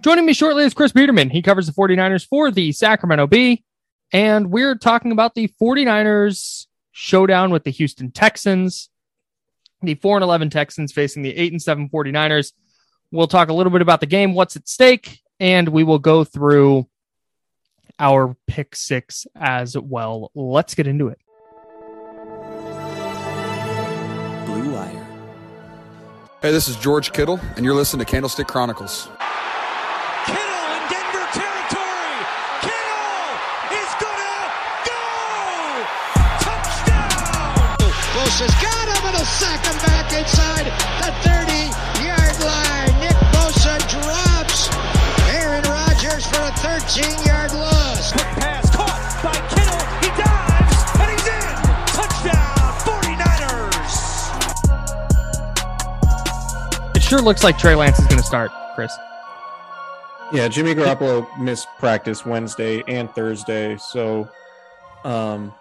Joining me shortly is Chris Biderman. He covers the 49ers for the Sacramento Bee. And we're talking about the 49ers showdown with the Houston Texans. The 4 and 11 Texans facing the 8 and 7 49ers. We'll talk a little bit about the game, what's at stake, and we will go through our pick six as well. Let's get into it. Hey, this is George Kittle, and you're listening to Candlestick Chronicles. Kittle in Denver territory. Kittle is gonna go. Touchdown. Bosa's sure looks like Trey Lance is going to start, Chris. Yeah, Jimmy Garoppolo missed practice Wednesday and Thursday, so um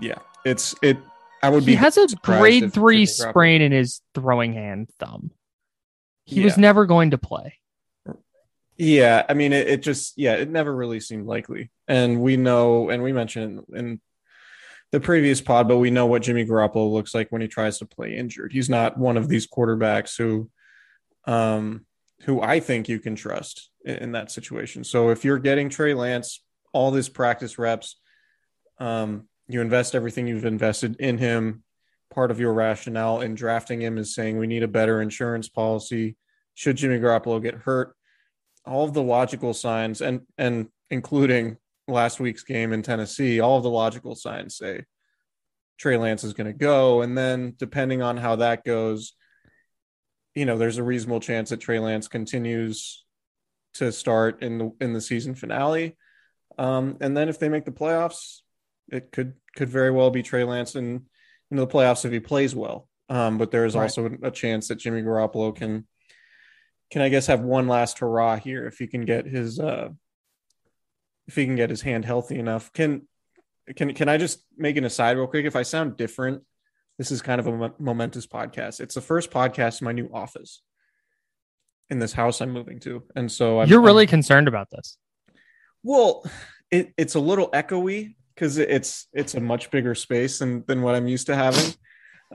yeah, it's it I would be He has a grade three Garoppolo- sprain in his throwing hand thumb. He was never going to play. Yeah, I mean, it, it just, yeah, it never really seemed likely. And we know, and we mentioned in the previous pod, but we know what Jimmy Garoppolo looks like when he tries to play injured. He's not one of these quarterbacks who, um, who I think you can trust in, in that situation. So if you're getting Trey Lance all this practice reps, um, you invest everything you've invested in him. Part of your rationale in drafting him is saying we need a better insurance policy. Should Jimmy Garoppolo get hurt? all of the logical signs and and including last week's game in Tennessee, all of the logical signs say Trey Lance is going to go. And then depending on how that goes, you know, there's a reasonable chance that Trey Lance continues to start in the in the season finale. Um, and then if they make the playoffs, it could could very well be Trey Lance in in the playoffs if he plays well. Um, but there is Right. also a chance that Jimmy Garoppolo can can I guess have one last hurrah here if he can get his uh if he can get his hand healthy enough. Can can can I just make an aside real quick? If I sound different, this is kind of a momentous podcast. It's the first podcast in my new office in this house I'm moving to, and so I'm, You're really I'm- concerned about this. well. It, it's a little echoey because it's it's a much bigger space than than what I'm used to having.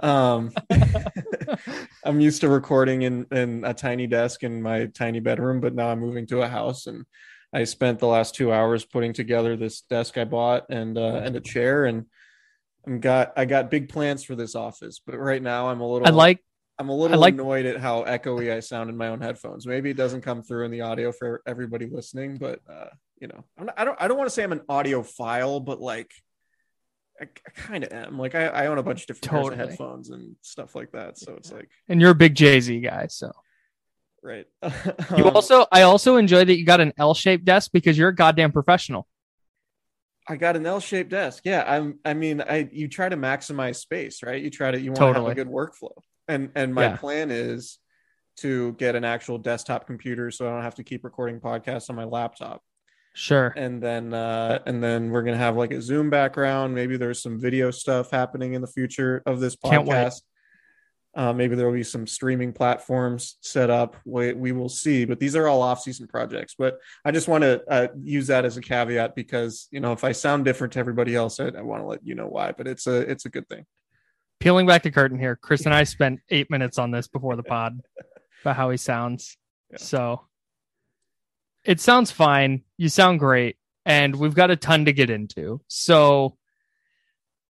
Um, I'm used to recording in, in a tiny desk in my tiny bedroom, but now I'm moving to a house and I spent the last two hours putting together this desk I bought and uh, and a chair and I'm got I got big plans for this office, but right now I'm a little I like I'm a little like- annoyed at how echoey I sound in my own headphones. Maybe it doesn't come through in the audio for everybody listening, but uh, you know, I'm not, I don't I don't want to say I'm an audiophile, but like I, I kind of am. Like I, I own a bunch of different Totally. of headphones and stuff like that, so it's like and you're a big Jay-Z guy, so right. you Um, also I also enjoy that you got an L-shaped desk because you're a goddamn professional. I got an L-shaped desk. Yeah, I'm. I mean, I you try to maximize space, right? You try to you want to Totally. have a good workflow, and and my Yeah. plan is to get an actual desktop computer so I don't have to keep recording podcasts on my laptop. Sure. And then uh, and then we're gonna have like a Zoom background. Maybe there's some video stuff happening in the future of this podcast. Uh, maybe there will be some streaming platforms set up. We, we will see, but these are all off-season projects. But I just want to uh, use that as a caveat because you know if I sound different to everybody else, I, I want to let you know why. But it's a it's a good thing. Peeling back the curtain here, Chris and I spent eight minutes on this before the pod about how he sounds. Yeah. So it sounds fine. You sound great, and we've got a ton to get into. So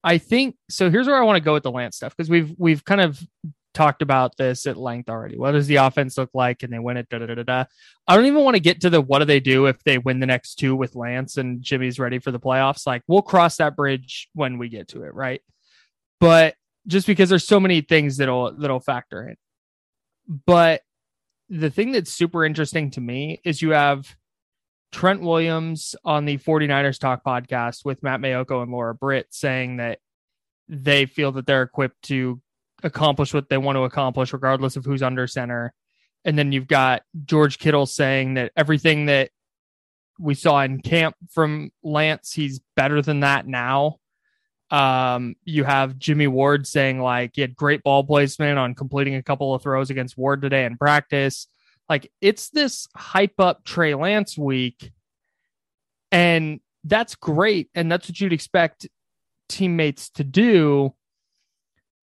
I think so. Here's where I want to go with the Lance stuff because we've we've kind of talked about this at length already. What does the offense look like? Can they win it? Da, da, da, da. I don't even want to get to the what do they do if they win the next two with Lance and Jimmy's ready for the playoffs. Like we'll cross that bridge when we get to it, right? But just because there's so many things that'll that'll factor in. But the thing that's super interesting to me is you have Trent Williams on the 49ers Talk podcast with Matt Maiocco and Laura Britt saying that they feel that they're equipped to accomplish what they want to accomplish, regardless of who's under center. And then you've got George Kittle saying that everything that we saw in camp from Lance, he's better than that now. Um, you have Jimmy Ward saying like he had great ball placement on completing a couple of throws against Ward today in practice. Like it's this hype up Trey Lance week, and that's great, and that's what you'd expect teammates to do.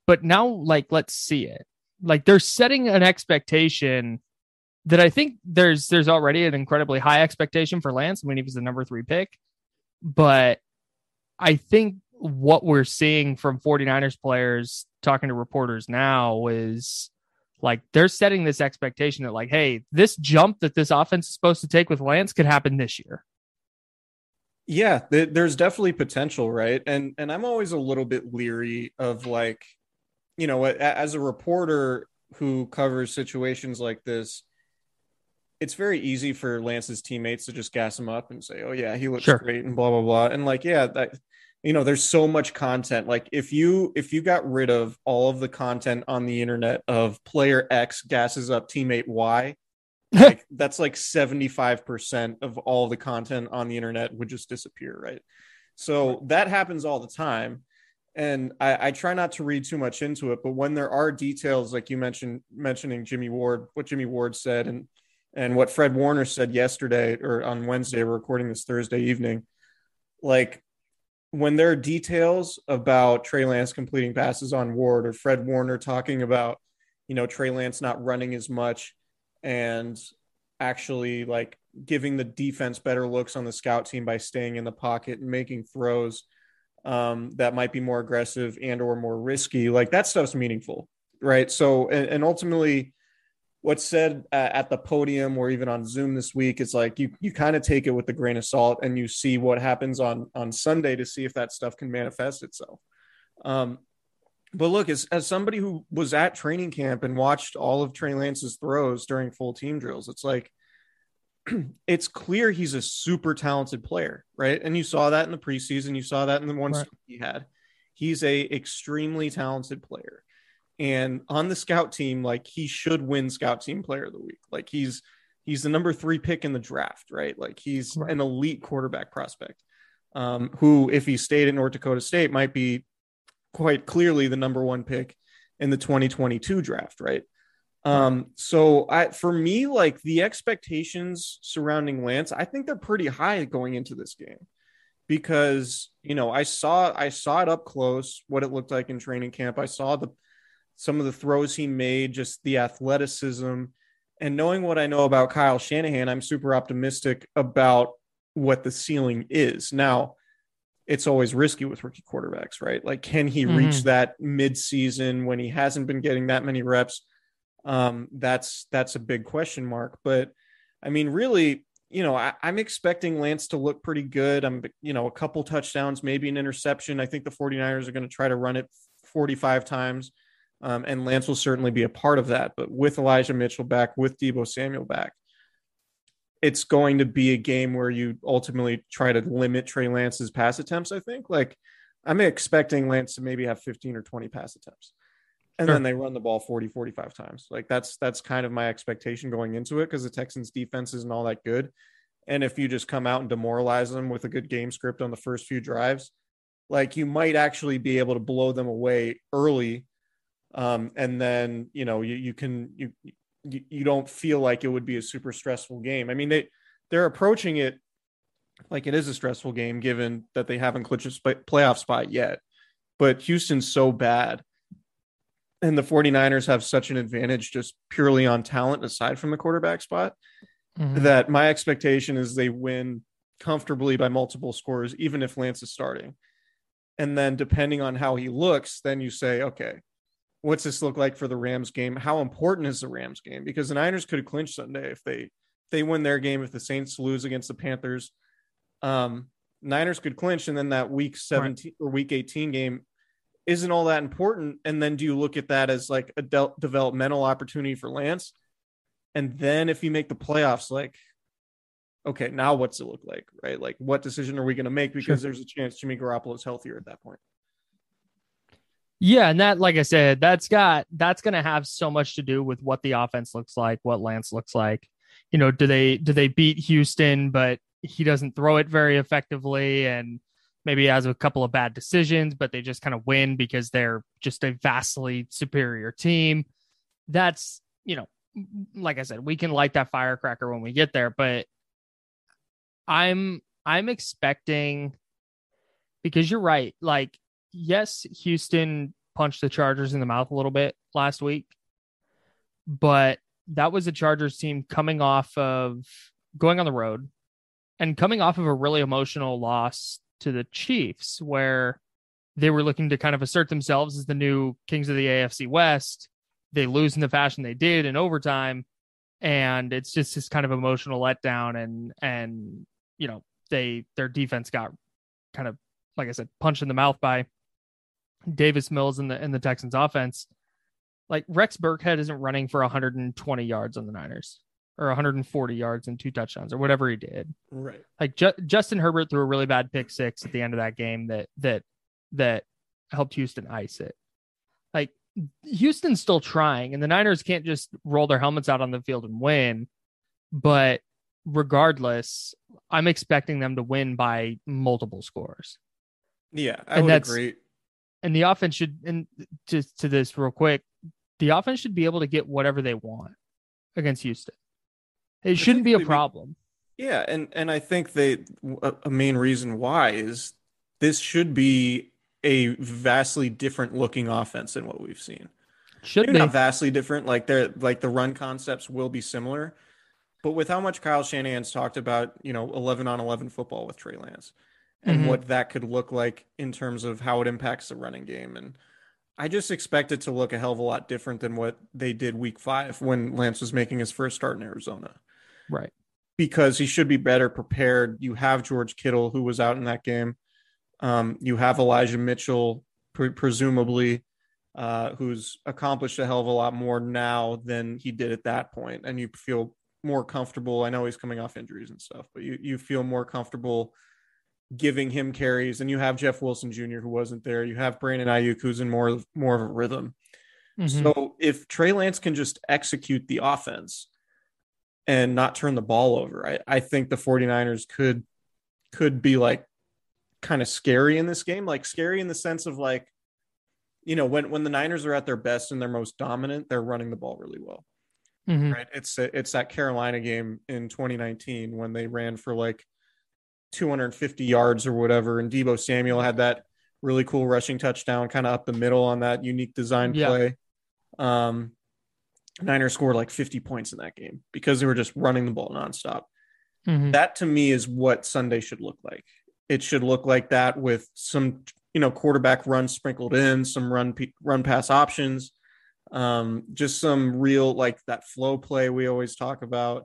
But now, like, let's see it. Like they're setting an expectation that I think there's there's already an incredibly high expectation for Lance. I mean, he was the number three pick, but I think what we're seeing from 49ers players talking to reporters now is like they're setting this expectation that like hey this jump that this offense is supposed to take with lance could happen this year Yeah, th- there's definitely potential, right? And and I'm always a little bit leery of like, you know, as a reporter who covers situations like this, it's very easy for Lance's teammates to just gas him up and say, "Oh yeah, he looks Sure. great," and blah blah blah. And like, yeah, that you know, there's so much content. Like if you if you got rid of all of the content on the internet of player X gasses up teammate Y, like that's like 75% of all the content on the internet would just disappear right so that happens all the time and I, I try not to read too much into it but when there are details like you mentioned mentioning jimmy ward what jimmy ward said and and what fred warner said yesterday or on wednesday we're recording this thursday evening like when there are details about trey lance completing passes on ward or fred warner talking about you know trey lance not running as much and actually like giving the defense better looks on the scout team by staying in the pocket and making throws um, that might be more aggressive and or more risky like that stuff's meaningful right? So and, and ultimately what's said uh, at the podium or even on zoom this week is like you you kind of take it with a grain of salt and you see what happens on on sunday to see if that stuff can manifest itself um, but look, as, as somebody who was at training camp and watched all of Trey Lance's throws during full team drills, it's like it's clear he's a super talented player, right? And you saw that in the preseason, you saw that in the one Right. he had. He's a extremely talented player. And on the scout team, like he should win scout team player of the week. Like he's he's the number three pick in the draft, right? Like he's Right. an elite quarterback prospect. Um, who, if he stayed at North Dakota State, might be quite clearly the number one pick in the 2022 draft, right? Um, so I for me, like the expectations surrounding Lance, I think they're pretty high going into this game because you know I saw I saw it up close what it looked like in training camp. I saw the some of the throws he made, just the athleticism, and knowing what I know about Kyle Shanahan, I'm super optimistic about what the ceiling is. Now, it's always risky with rookie quarterbacks, right? Like, can he Mhm. reach that mid-season when he hasn't been getting that many reps? Um, that's that's a big question mark. But I mean, really, you know, I, I'm expecting Lance to look pretty good. I'm, you know, a couple touchdowns, maybe an interception. I think the 49ers are going to try to run it 45 times. Um, and Lance will certainly be a part of that. But with Elijah Mitchell back, with Deebo Samuel back, it's going to be a game where you ultimately try to limit Trey Lance's pass attempts. I think, like, I'm expecting Lance to maybe have 15 or 20 pass attempts. And Sure. then they run the ball 40, 45 times. Like that's that's kind of my expectation going into it because the Texans defense isn't all that good. And if you just come out and demoralize them with a good game script on the first few drives, like you might actually be able to blow them away early Um, and then you know you you can you you don't feel like it would be a super stressful game. I mean they they're approaching it like it is a stressful game given that they haven't clinched a sp- playoff spot yet. But Houston's so bad and the 49ers have such an advantage just purely on talent aside from the quarterback spot Mhm. that my expectation is they win comfortably by multiple scores even if Lance is starting. And then depending on how he looks, then you say, okay, what's this look like for the Rams game? How important is the Rams game? Because the Niners could clinch Sunday if they if they win their game if the Saints lose against the Panthers. Um Niners could clinch and then that week 17 or week 18 game isn't all that important. And then do you look at that as like a de- developmental opportunity for Lance? And then if you make the playoffs, like, okay, now what's it look like, right? Like, what decision are we going to make? Because there's a chance Jimmy Garoppolo is healthier at that point. Yeah, and that, like I said, that's got that's going to have so much to do with what the offense looks like, what Lance looks like. You know, do they do they beat Houston, but he doesn't throw it very effectively, and maybe has a couple of bad decisions, but they just kind of win because they're just a vastly superior team. That's you know, like I said, we can light that firecracker when we get there, but I'm I'm expecting because you're right, like yes, Houston punched the Chargers in the mouth a little bit last week, but that was a Chargers team coming off of going on the road and coming off of a really emotional loss to the Chiefs, where they were looking to kind of assert themselves as the new kings of the AFC West. They lose in the fashion they did in overtime, and it's just this kind of emotional letdown. And and you know they their defense got kind of like I said punched in the mouth by Davis Mills in the in the Texans offense. Like Rex Burkhead isn't running for 120 yards on the Niners or 140 yards and two touchdowns or whatever he did. Right. Like Ju- Justin Herbert threw a really bad pick six at the end of that game that that that helped Houston ice it. Like Houston's still trying, and the Niners can't just roll their helmets out on the field and win. But regardless, I'm expecting them to win by multiple scores. Yeah, I And would that's- agree. And the offense should and just to this real quick the offense should be able to get whatever they want against houston it shouldn't be a problem Yeah, and and I think they a a main reason why is this should be a vastly different looking offense than what we've seen. should Maybe be not vastly different. Like they're like the run concepts will be similar, but with how much Kyle Shanahan's talked about, you know, eleven on eleven football with Trey Lance, and Mhm. what that could look like in terms of how it impacts the running game, and I just expect it to look a hell of a lot different than what they did Week Five when Lance was making his first start in Arizona right because he should be better prepared. You have George Kittle, who was out in that game. Um, you have Elijah Mitchell, pre- presumably, uh, who's accomplished a hell of a lot more now than he did at that point, and you feel more comfortable. I know he's coming off injuries and stuff, but you you feel more comfortable giving him carries. And you have Jeff Wilson Jr., who wasn't there. You have Brandon Aiyuk, who's in more more of a rhythm. Mhm. So if Trey Lance can just execute the offense and not turn the ball over, I, I think the 49ers could could be like kind of scary in this game, like scary in the sense of like, you know, when when the Niners are at their best and they're most dominant, they're running the ball really well. Mhm. Right. It's it's that Carolina game in 2019 when they ran for like 250 yards or whatever, and Deebo Samuel had that really cool rushing touchdown, kind of up the middle on that unique design Yeah. play. Um, Niners scored like 50 points in that game because they were just running the ball nonstop. Mhm. That to me is what Sunday should look like. It should look like that with some, you know, quarterback runs sprinkled in, some run run pass options, um, just some real like that flow play we always talk about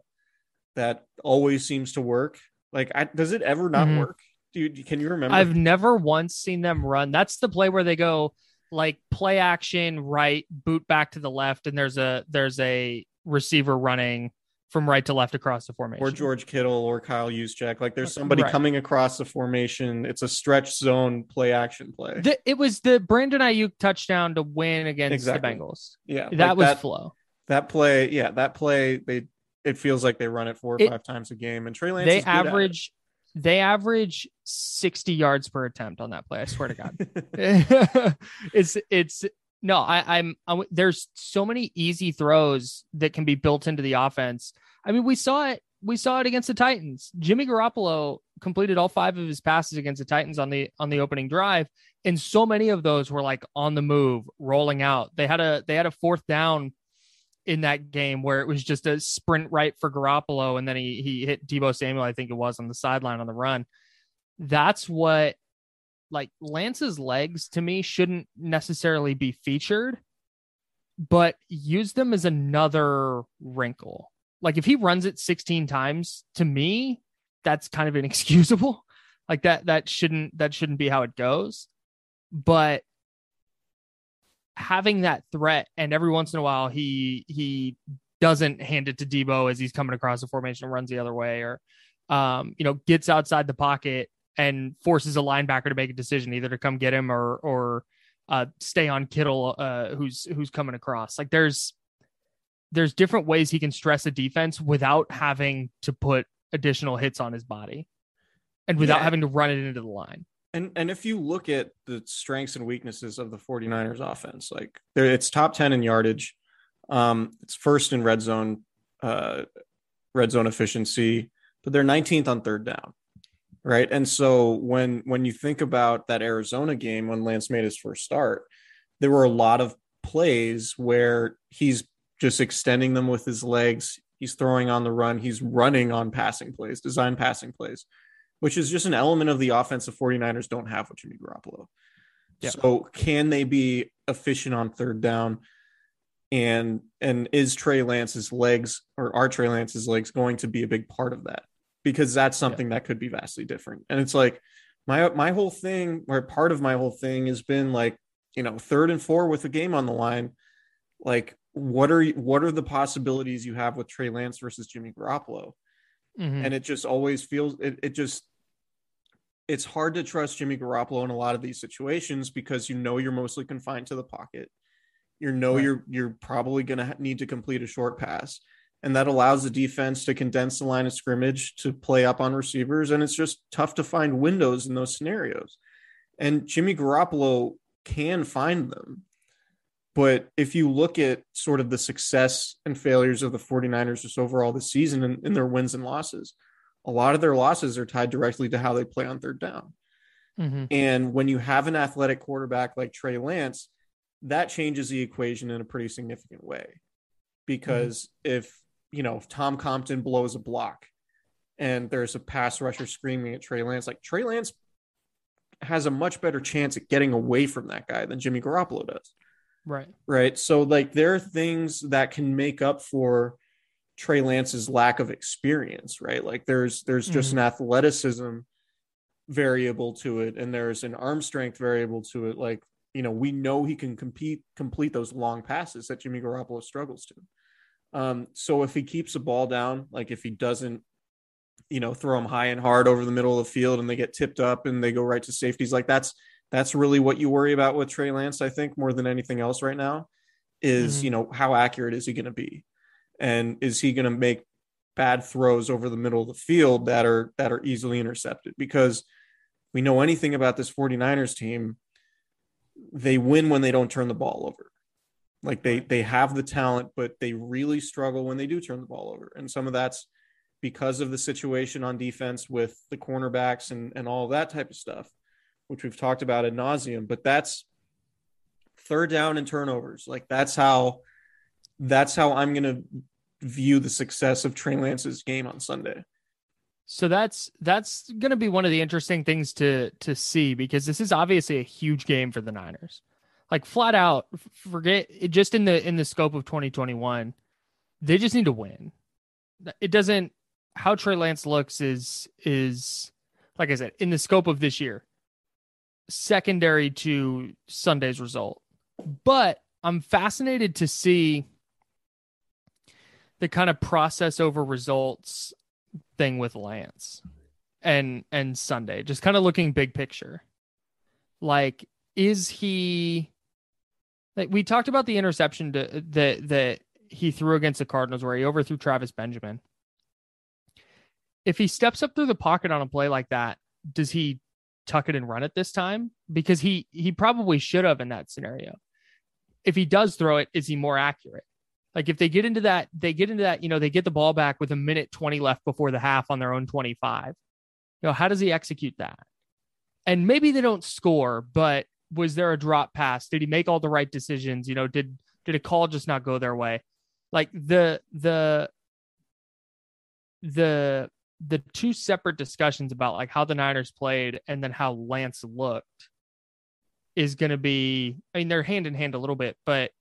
that always seems to work. Like, I, does it ever not Mhm. work? Dude, can you remember? i've never once seen them run that's the play where they go like play action right boot back to the left and there's a there's a receiver running from right to left across the formation or George Kittle or Kyle Juszczyk. Like, there's somebody Right. coming across the formation. It's a stretch zone play action play. The- it was the Brandon Aiyuk touchdown to win against Exactly. the Bengals. yeah, That like was that, flow. that play. Yeah, that play. They it feels like they run it four or It- five times a game, and Trey Lance. They is good at it. average they average 60 yards per attempt on that play. I swear to God. it's it's No, I, I'm, I'm. There's so many easy throws that can be built into the offense. I mean, we saw it. We saw it against the Titans. Jimmy Garoppolo completed all five of his passes against the Titans on the on the opening drive, and so many of those were like on the move, rolling out. They had a they had a fourth down in that game where it was just a sprint right for Garoppolo, and then he he hit Deebo Samuel, I think it was, on the sideline on the run. That's what like Lance's legs to me shouldn't necessarily be featured, but use them as another wrinkle. Like if he runs it 16 times, to me, that's kind of inexcusable. Like that that shouldn't that shouldn't be how it goes. But having that threat and every once in a while he he doesn't hand it to Deebo as he's coming across the formation and runs the other way or um, you know, gets outside the pocket and forces a linebacker to make a decision either to come get him or or uh, stay on Kittle, uh, who's who's coming across. Like there's there's different ways he can stress a defense without having to put additional hits on his body, and without Yeah. having to run it into the line. And and if you look at the strengths and weaknesses of the 49ers offense, like it's top 10 in yardage. Um, it's first in red zone, uh, red zone efficiency, but they're 19th on third down. Right. And so when when you think about that Arizona game when Lance made his first start, there were a lot of plays where he's just extending them with his legs. He's throwing on the run. He's running on passing plays, design passing plays which is just an element of the offense the 49ers don't have with Jimmy Garoppolo. Yeah. So can they be efficient on third down? And and is Trey Lance's legs or are Trey Lance's legs going to be a big part of that? Because that's something that could be vastly different. And it's like my my whole thing, or part of my whole thing has been like, you know, third and four with a game on the line. Like, what are what are the possibilities you have with Trey Lance versus Jimmy Garoppolo? Mhm. and it just always feels it, it just it's hard to trust Jimmy Garoppolo in a lot of these situations because you know you're mostly confined to the pocket. You know Right. you're you're probably going to need to complete a short pass and that allows the defense to condense the line of scrimmage to play up on receivers and it's just tough to find windows in those scenarios. And Jimmy Garoppolo can find them. But if you look at sort of the success and failures of the 49ers just overall this season and, and their wins and losses, a lot of their losses are tied directly to how they play on third down. Mhm. And when you have an athletic quarterback like Trey Lance, that changes the equation in a pretty significant way. Because if, you know, if Tom Compton blows a block and there's a pass rusher screaming at Trey Lance, like Trey Lance has a much better chance at getting away from that guy than Jimmy Garoppolo does Right. right? So like there are things that can make up for Trey Lance's lack of experience, right? Like there's there's just an athleticism variable to it, and there's an arm strength variable to it. Like you know, we know he can compete complete those long passes that Jimmy Garoppolo struggles to. Um, so if he keeps the ball down, like if he doesn't, you know, throw them high and hard over the middle of the field and they get tipped up and they go right to safeties, like that's that's really what you worry about with Trey Lance, I think, more than anything else right now, is Mhm. you know, how accurate is he going to be? And is he going to make bad throws over the middle of the field that are that are easily intercepted? Because we know anything about this 49ers team, they win when they don't turn the ball over. Like they they have the talent, but they really struggle when they do turn the ball over. And some of that's because of the situation on defense with the cornerbacks and, and all that type of stuff, which we've talked about ad nauseum. But that's third down and turnovers. Like that's how that's how I'm gonna view the success of Trey Lance's game on Sunday. So that's that's going to be one of the interesting things to to see because this is obviously a huge game for the Niners. Like flat out, forget just in the in the scope of 2021, they just need to win. It doesn't how Trey Lance looks is is like I said in the scope of this year, secondary to Sunday's result. But I'm fascinated to see the kind of process over results thing with Lance and and Sunday. Just kind of looking big picture. Like is he like we talked about the interception to, that that he threw against the Cardinals where he overthrew Travis Benjamin. If he steps up through the pocket on a play like that, does he tuck it and run it this time? Because he he probably should have in that scenario. if he does throw it, is he more accurate? Like if they get into that, they get into that, you know, they get the ball back with a minute 20 left before the half on their own 25. You know, how does he execute that? And maybe they don't score, but was there a drop pass? Did he make all the right decisions? You know, did did a call just not go their way? Like the the the the two separate discussions about like how the Niners played and then how Lance looked is going to be I mean they're hand in hand a little bit, but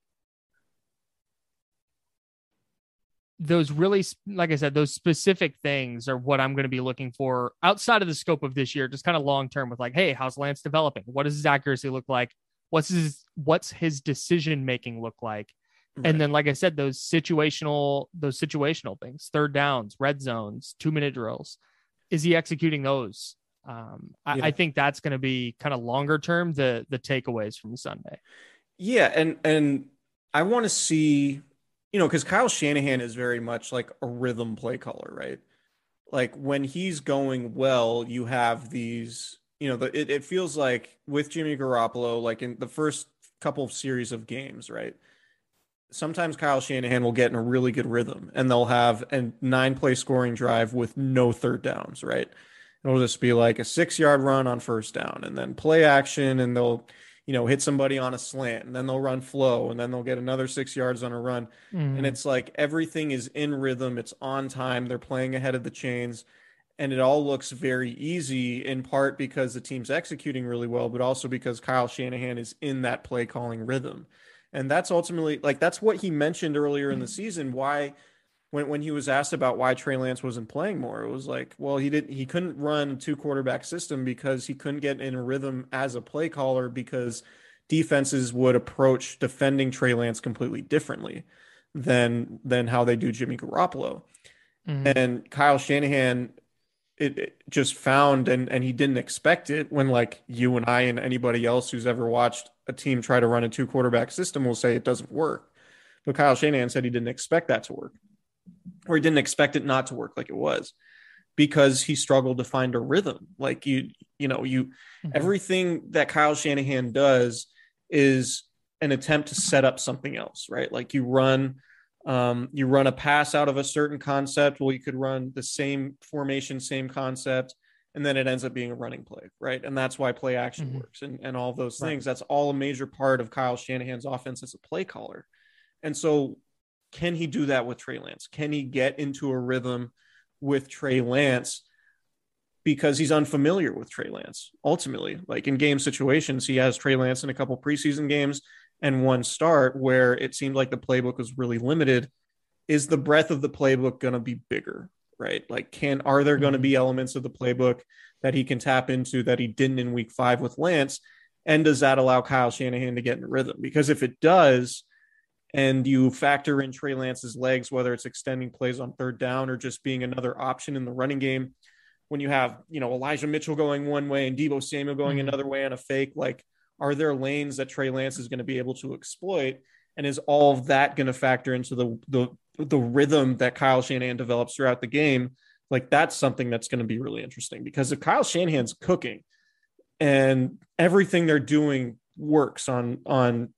those really like I said those specific things are what I'm going to be looking for outside of the scope of this year, just kind of long term with like, hey, how's Lance developing? What does his accuracy look like? What's his what's his decision making look like? Right. And then, like I said, those situational those situational things, third downs, red zones, two minute drills. Is he executing those? Um, I, yeah. I think that's going to be kind of longer term the the takeaways from Sunday. Yeah, and and I want to see, you know, because Kyle Shanahan is very much like a rhythm play caller, right? Like when he's going well, you have these, you know, the, it, it feels like with Jimmy Garoppolo, like in the first couple of series of games, right? sometimes Kyle Shanahan will get in a really good rhythm and they'll have a nine play scoring drive with no third downs, right? It'll just be like a six yard run on first down and then play action and they'll, you know, hit somebody on a slant and then they'll run flow and then they'll get another six yards on a run. Mm. And it's like everything is in rhythm, it's on time, they're playing ahead of the chains. And it all looks very easy in part because the team's executing really well, but also because Kyle Shanahan is in that play calling rhythm. And that's ultimately like that's what he mentioned earlier in the season. Why when when he was asked about why Trey Lance wasn't playing more, it was like, well, he didn't he couldn't run two quarterback system because he couldn't get in a rhythm as a play caller because defenses would approach defending Trey Lance completely differently than than how they do Jimmy Garoppolo. Mm-hmm. And Kyle Shanahan it, it, just found and and he didn't expect it when like you and I and anybody else who's ever watched a team try to run a two quarterback system will say it doesn't work. But Kyle Shanahan said he didn't expect that to work, or he didn't expect it not to work like it was, because he struggled to find a rhythm. Like you, you know, you mm-hmm. everything that Kyle Shanahan does is an attempt to set up something else, right? Like you run um, you run a pass out of a certain concept. Well, you could run the same formation, same concept, and then it ends up being a running play, right? And that's why play action mm-hmm. works and, and all those things. Right. That's all a major part of Kyle Shanahan's offense as a play caller. And so, can he do that with Trey Lance? Can he get into a rhythm with Trey Lance? Because he's unfamiliar with Trey Lance. Ultimately, like in game situations, he has Trey Lance in a couple preseason games and one start where it seemed like the playbook was really limited is the breadth of the playbook going to be bigger right like can are there going to be mm-hmm. elements of the playbook that he can tap into that he didn't in week five with lance and does that allow kyle shanahan to get in rhythm because if it does and you factor in trey lance's legs whether it's extending plays on third down or just being another option in the running game when you have you know elijah mitchell going one way and deebo samuel going mm-hmm. another way on a fake like are there lanes that Trey Lance is going to be able to exploit? And is all of that going to factor into the, the the rhythm that Kyle Shanahan develops throughout the game? Like that's something that's going to be really interesting because if Kyle Shanahan's cooking and everything they're doing works on on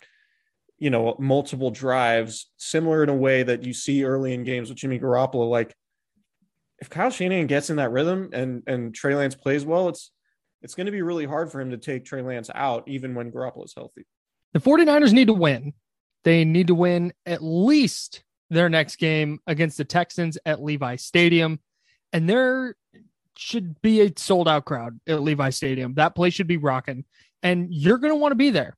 you know multiple drives, similar in a way that you see early in games with Jimmy Garoppolo, like if Kyle Shanahan gets in that rhythm and and Trey Lance plays well, it's it's going to be really hard for him to take Trey Lance out, even when Garoppolo's healthy. The 49ers need to win. They need to win at least their next game against the Texans at Levi Stadium. And there should be a sold out crowd at Levi Stadium. That place should be rocking. And you're going to want to be there.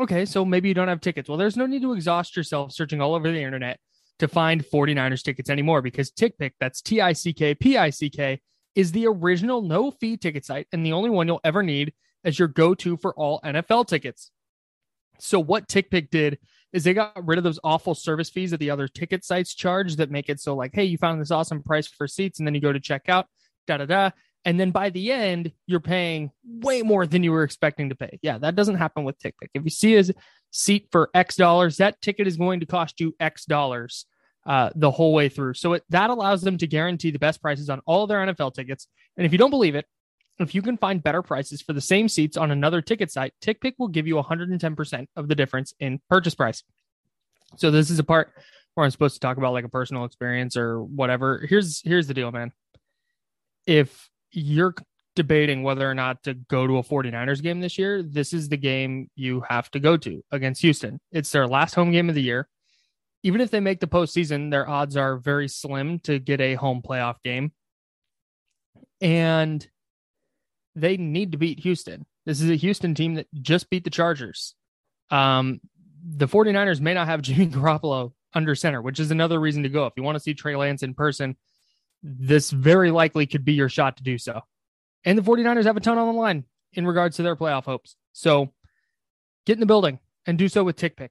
Okay, so maybe you don't have tickets. Well, there's no need to exhaust yourself searching all over the internet to find 49ers tickets anymore because TickPick, that's T I C K P I C K, is the original no fee ticket site and the only one you'll ever need as your go to for all NFL tickets. So, what TickPick did is they got rid of those awful service fees that the other ticket sites charge that make it so, like, hey, you found this awesome price for seats, and then you go to checkout, da da da. And then by the end, you're paying way more than you were expecting to pay. Yeah, that doesn't happen with TickPick. If you see a seat for X dollars, that ticket is going to cost you X dollars uh, the whole way through. So it, that allows them to guarantee the best prices on all their NFL tickets. And if you don't believe it, If you can find better prices for the same seats on another ticket site, TickPick will give you 110% of the difference in purchase price. So this is a part where I'm supposed to talk about like a personal experience or whatever. Here's here's the deal, man. If you're debating whether or not to go to a 49ers game this year, this is the game you have to go to against Houston. It's their last home game of the year. Even if they make the postseason, their odds are very slim to get a home playoff game. And they need to beat Houston. This is a Houston team that just beat the Chargers. Um, the 49ers may not have Jimmy Garoppolo under center, which is another reason to go. If you want to see Trey Lance in person, this very likely could be your shot to do so. And the 49ers have a ton on the line in regards to their playoff hopes. So get in the building and do so with TickPick.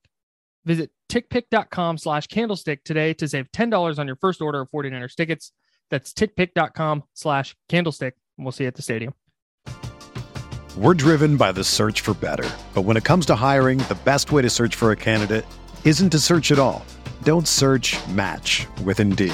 Visit tickpick.com slash candlestick today to save $10 on your first order of 49ers tickets. That's tickpick.com slash candlestick. And we'll see you at the stadium. We're driven by the search for better. But when it comes to hiring, the best way to search for a candidate isn't to search at all. Don't search match with Indeed.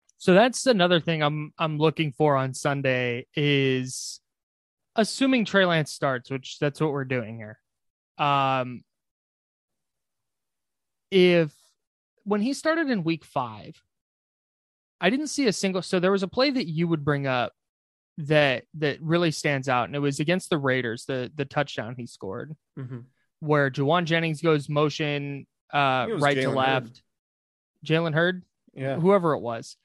So that's another thing I'm I'm looking for on Sunday is assuming Trey Lance starts, which that's what we're doing here. Um if when he started in week five, I didn't see a single so there was a play that you would bring up that that really stands out, and it was against the Raiders, the the touchdown he scored, Mm-hmm. where Jauan Jennings goes motion uh right to Jalen left. Jalen Hurd, Yeah. whoever it was,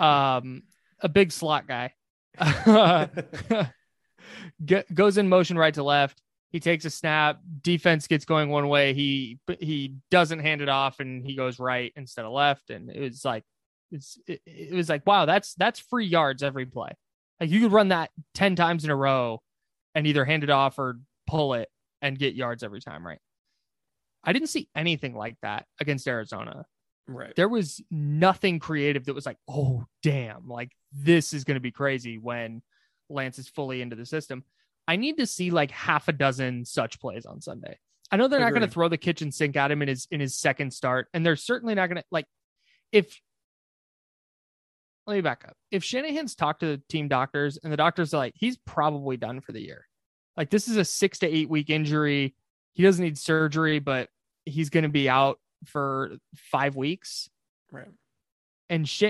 um, a big slot guy, goes in motion right to left. He takes a snap. Defense gets going one way. He he doesn't hand it off, and he goes right instead of left. And it was like it's it, it was like wow, that's that's free yards every play. Like you could run that ten times in a row, and either hand it off or pull it and get yards every time. Right. I didn't see anything like that against Arizona Right. there was nothing creative that was like, oh damn, like this is going to be crazy when Lance is fully into the system. I need to see like half a dozen such plays on Sunday. I know they're not going to throw the kitchen sink at him in his in his second start, and they're certainly not going to like if. Let me back up. If Shanahan's talked to the team doctors and the doctors are like, he's probably done for the year. Like this is a six to eight week injury. He doesn't need surgery, but he's going to be out for five weeks Right. and Sh-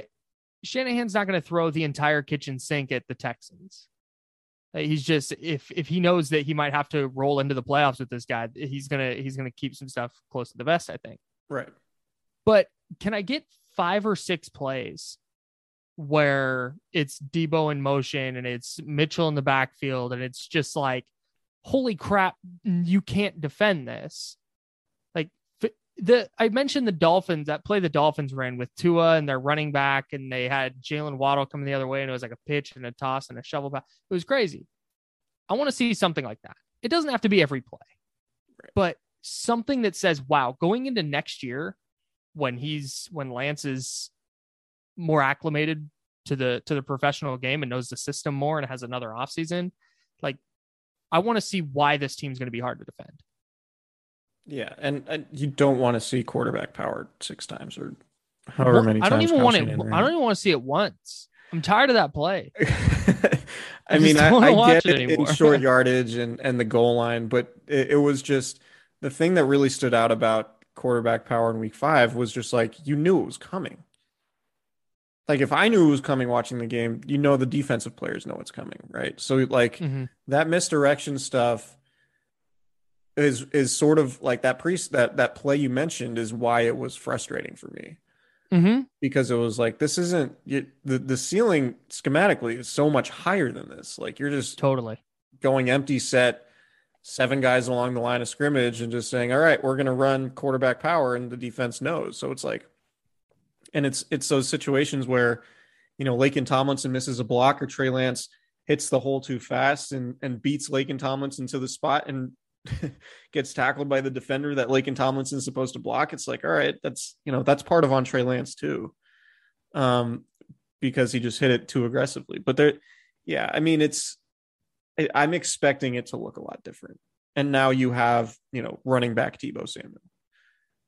Shanahan's not going to throw the entire kitchen sink at the Texans. Uh, He's just if if he knows that he might have to roll into the playoffs with this guy, he's gonna he's gonna keep some stuff close to the vest, I think. Right. But can I get five or six plays where it's Deebo in motion and it's Mitchell in the backfield and it's just like, holy crap, you can't defend this. The I mentioned the Dolphins that play the Dolphins ran with Tua and their running back, and they had Jaylen Waddle coming the other way, and it was like a pitch and a toss and a shovel pass. It was crazy. I want to see something like that. It doesn't have to be every play, but something that says, wow, going into next year when he's when Lance is more acclimated to the to the professional game and knows the system more and has another offseason, Like, I want to see why this team's going to be hard to defend. Yeah, and, and you don't want to see quarterback power six times or however Well, many. I don't times even want it. I don't even want to see it once. I'm tired of that play. I I mean, I, I get it it in short yardage and and the goal line, but it, it was just the thing that really stood out about quarterback power in Week Five was just like you knew it was coming. Like if I knew it was coming watching the game, you know the defensive players know it's coming, right? So like Mhm. that misdirection stuff is is sort of like that priest that that play you mentioned is why it was frustrating for me Mm-hmm. because it was like this isn't you, the the ceiling schematically is so much higher than this. Like you're just Totally. going empty set, seven guys along the line of scrimmage, and just saying, "All right, we're going to run quarterback power," and the defense knows. So it's like, and it's it's those situations where, you know, Laken Tomlinson misses a block or Trey Lance hits the hole too fast and and beats Laken Tomlinson to the spot and gets tackled by the defender that Lake Laken Tomlinson's supposed to block. It's like, all right, that's you know that's part of on Trey Lance too, um, because he just hit it too aggressively. But there, yeah, I mean, it's I'm expecting it to look a lot different. And now you have you know running back Deebo Samuel,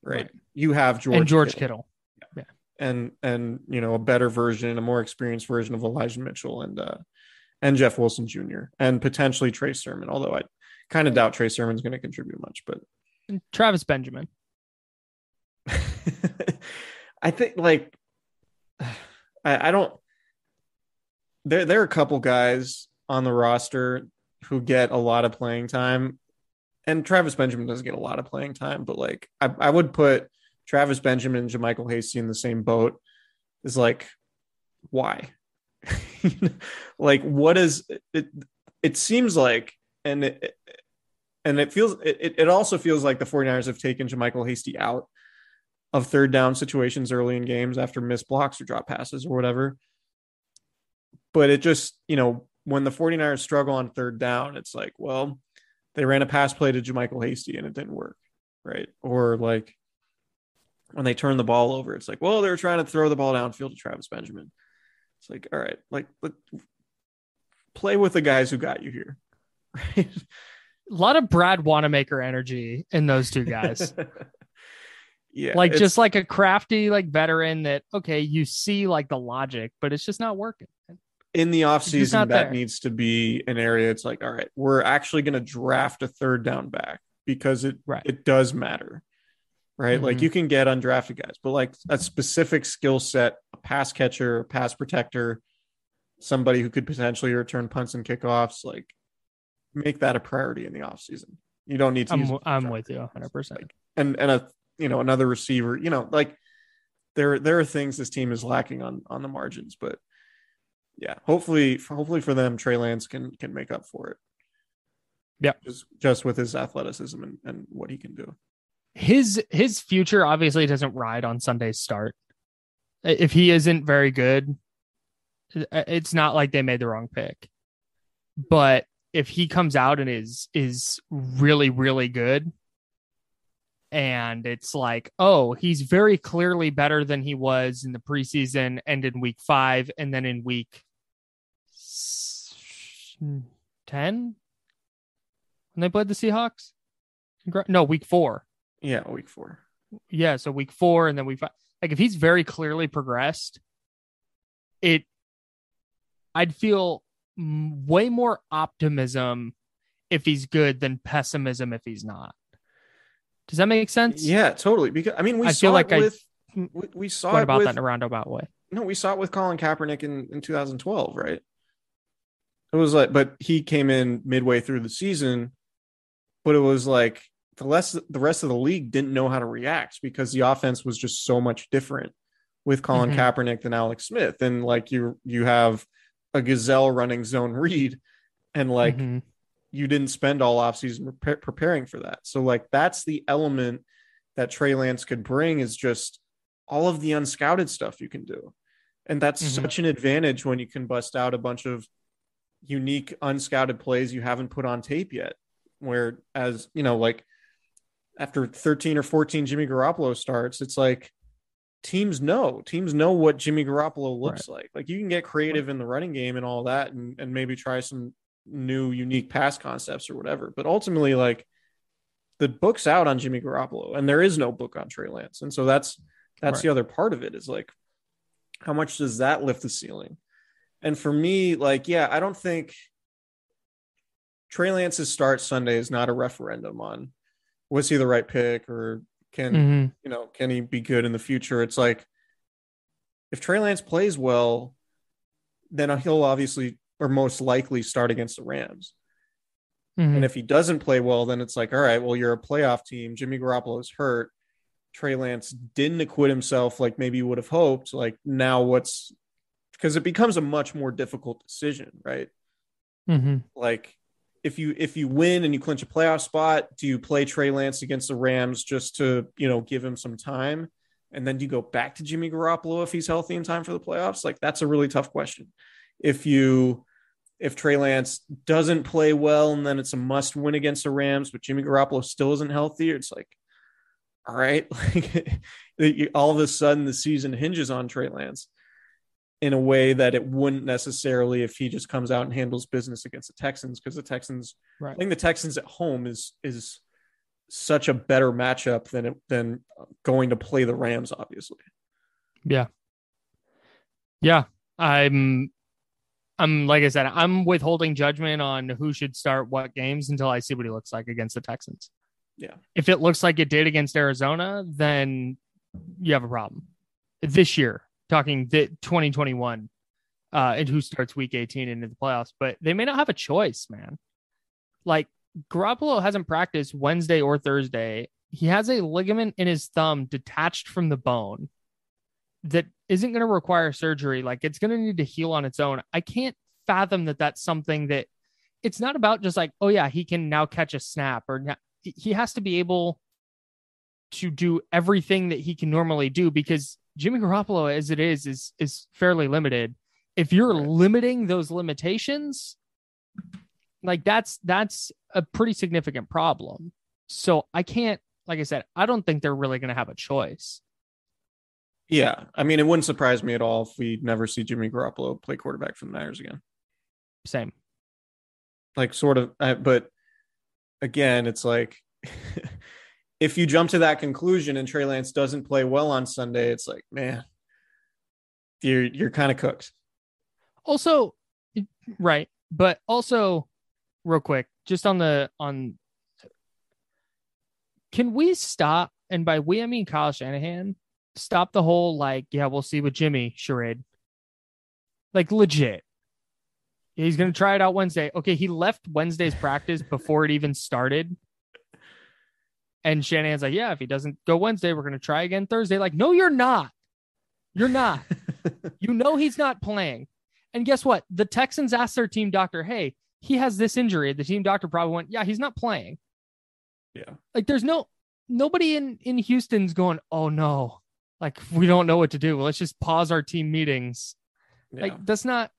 right? Right. You have George and George Kittle Kittle. and and you know a better version, a more experienced version of Elijah Mitchell and uh and Jeff Wilson Jr. and potentially Trey Sermon. Although I kind of doubt Trey Sermon's going to contribute much, but And Travis Benjamin. I think like I, I don't. There there are a couple guys on the roster who get a lot of playing time, and Travis Benjamin doesn't get a lot of playing time. But like I, I would put Travis Benjamin and JaMycal Hasty in the same boat. Is like why? like what is it? It seems like and it, and it feels it, it also feels like the 49ers have taken JaMycal Hasty out of third down situations early in games after missed blocks or drop passes or whatever. But it just, you know, when the 49ers struggle on third down, it's like, well, they ran a pass play to JaMycal Hasty and it didn't work. Right. Or like when they turn the ball over, it's like, well, they were trying to throw the ball downfield to Travis Benjamin. It's like, all right, like, play with the guys who got you here. Right. A lot of Brad Wanamaker energy in those two guys. yeah. like it's- just like a crafty like veteran that okay, you see like the logic, but it's just not working. in the offseason that there. needs to be an area it's like all right we're actually going to draft a third down back because it Right. it does matter right like Mhm. you can get undrafted guys but like a specific skill set a pass catcher a pass protector somebody who could potentially return punts and kickoffs like make that a priority in the offseason you don't need to I'm use w- it for I'm with you 100%. Like, and and a you know another receiver you know like there there are things this team is lacking on on the margins but yeah hopefully hopefully for them Trey Lance can can make up for it Yeah. just just with his athleticism and, and what he can do his his future obviously doesn't ride on Sunday's start. If he isn't very good, it's not like they made the wrong pick. But if he comes out and is is really really good and it's like, "Oh, he's very clearly better than he was in the preseason and in week 5 and then in week 10 when they played the Seahawks?" No, week 4 yeah week four. Yeah so week four and then week five. Like if he's very clearly progressed it i'd feel way more optimism if he's good than pessimism if he's not. Does that make sense? Yeah totally. Because I mean we I saw feel like it I with we, we saw it about with, that in a roundabout way. No we saw it with Colin Kaepernick in in 2012 right? It was like but he came in midway through the season but it was like the less the rest of the league didn't know how to react because the offense was just so much different with Colin Mhm. Kaepernick than Alex Smith. And like you you have a gazelle running zone read and like Mhm. you didn't spend all offseason pre- preparing for that. So like that's the element that Trey Lance could bring is just all of the unscouted stuff you can do. And that's Mhm. such an advantage when you can bust out a bunch of unique unscouted plays you haven't put on tape yet. Where as you know, like after 13 or 14 Jimmy Garoppolo starts, it's like teams know teams know what Jimmy Garoppolo looks like. Like you can get creative in the running game and all that and, and maybe try some new unique pass concepts or whatever. But ultimately, like the book's out on Jimmy Garoppolo, and there is no book on Trey Lance, and so that's that's Right. the other part of it is like how much does that lift the ceiling? And for me, like, yeah, I don't think Trey Lance's start Sunday is not a referendum on was he the right pick or can Mhm. you know can he be good in the future? It's like if Trey Lance plays well, then he'll obviously or most likely start against the Rams. Mhm. And if he doesn't play well, then it's like, all right, well, you're a playoff team. Jimmy Garoppolo's hurt. Trey Lance didn't acquit himself like maybe you would have hoped. Like now what's because it becomes a much more difficult decision, right? Mm-hmm. Like if you if you win and you clinch a playoff spot, do you play Trey Lance against the Rams just to, you know, give him some time? And then do you go back to Jimmy Garoppolo if he's healthy in time for the playoffs? Like that's a really tough question. If you if Trey Lance doesn't play well and then it's a must win against the Rams, but Jimmy Garoppolo still isn't healthy, it's like, all right, like all of a sudden the season hinges on Trey Lance in a way that it wouldn't necessarily if he just comes out and handles business against the Texans because the Texans, Right. I think the Texans at home is is such a better matchup than it, than going to play the Rams, obviously. Yeah. Yeah. I'm I'm like I said, I'm withholding judgment on who should start what games until I see what he looks like against the Texans. Yeah. If it looks like it did against Arizona, then you have a problem. This year, talking the 2021, uh, and who starts week 18 into the playoffs, but they may not have a choice, man. Like Garoppolo hasn't practiced Wednesday or Thursday. He has a ligament in his thumb detached from the bone that isn't going to require surgery. Like it's going to need to heal on its own. I can't fathom that that's something that it's not about just like, oh, yeah, he can now catch a snap or he has to be able to do everything that he can normally do because Jimmy Garoppolo, as it is, is is fairly limited. If you're limiting those limitations, like that's that's a pretty significant problem. So I can't, like I said, I don't think they're really going to have a choice. Yeah. I mean, it wouldn't surprise me at all if we never see Jimmy Garoppolo play quarterback for the Niners again. Same. Like, sort of, but again, it's like if you jump to that conclusion and Trey Lance doesn't play well on Sunday, it's like, man, you're you're kind of cooked. Also, right, but also, real quick, just on the on, can we stop? And by we, I mean Kyle Shanahan. Stop the whole like, yeah, we'll see with Jimmy charade. Like legit. He's gonna try it out Wednesday. Okay, he left Wednesday's practice before it even started. And Shanahan's like, yeah, if he doesn't go Wednesday, we're gonna try again Thursday. Like, no, you're not. You're not. you know he's not playing. And guess what? The Texans asked their team doctor, hey, he has this injury. The team doctor probably went, yeah, he's not playing. Yeah. Like there's no nobody in in Houston's going, oh no, like we don't know what to do. Let's just pause our team meetings. Yeah. Like that's not.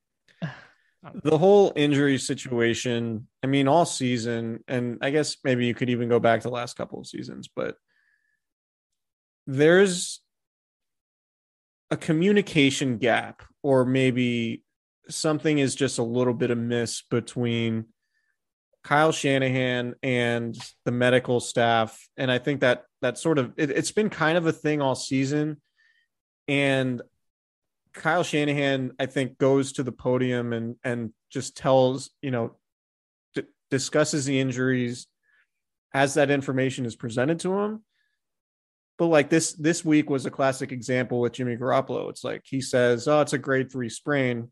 The whole injury situation i mean all season and i guess maybe you could even go back to the last couple of seasons but there's a communication gap or maybe something is just a little bit amiss between Kyle Shanahan and the medical staff and I think that that sort of it, it's been kind of a thing all season and Kyle Shanahan, I think, goes to the podium and and just tells, you know, d- discusses the injuries as that information is presented to him. But like this this week was a classic example with Jimmy Garoppolo. It's like he says, "Oh, it's a grade three sprain."